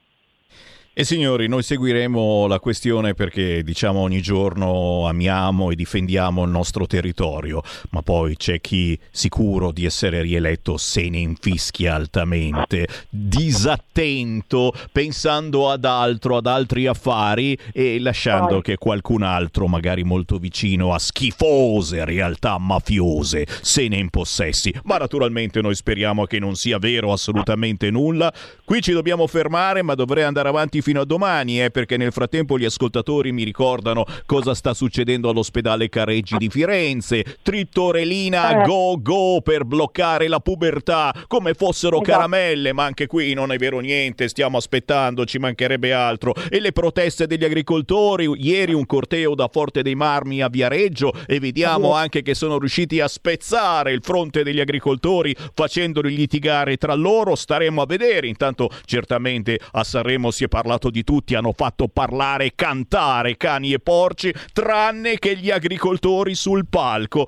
E signori, noi seguiremo la questione perché diciamo ogni giorno amiamo e difendiamo il nostro territorio, ma poi c'è chi sicuro di essere rieletto se ne infischia altamente, disattento, pensando ad altro, ad altri affari e lasciando che qualcun altro, magari molto vicino a schifose realtà mafiose, se ne impossessi. Ma naturalmente noi speriamo che non sia vero assolutamente nulla. Qui ci dobbiamo fermare, ma dovrei andare avanti fino a domani, eh, perché nel frattempo gli ascoltatori mi ricordano cosa sta succedendo all'ospedale Careggi di Firenze. Trittorelina
Eh.
go go per bloccare la pubertà, come fossero
Esatto.
caramelle, ma anche qui non è vero niente, stiamo aspettando, ci mancherebbe altro. E le proteste degli agricoltori, ieri un corteo da Forte dei Marmi a Viareggio e vediamo anche che sono riusciti a spezzare il fronte degli agricoltori facendoli litigare tra loro, staremo a vedere. Intanto certamente a Sanremo si è parlato di tutti, hanno fatto parlare e cantare cani e porci, tranne che gli agricoltori sul palco.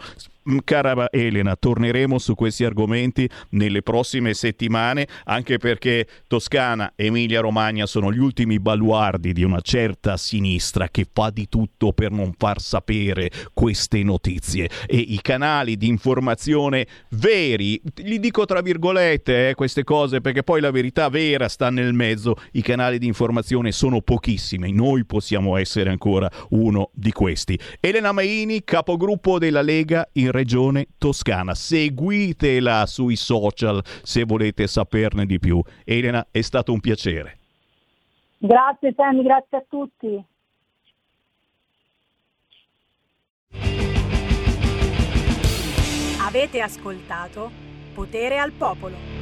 Mm, Cara Elena, torneremo su questi argomenti nelle prossime settimane, anche perché Toscana e Emilia Romagna sono gli ultimi baluardi di una certa sinistra che fa di tutto per non far sapere queste notizie. E i canali di informazione veri, li dico tra virgolette eh, queste cose perché poi la verità vera sta nel mezzo, i canali di informazione sono pochissimi, noi possiamo essere ancora uno di questi. Elena Maini, capogruppo della Lega in Regione Toscana. Seguitela sui social se volete saperne di più. Elena, è stato un piacere.
Grazie Sammy, grazie a tutti.
Avete ascoltato Potere al Popolo.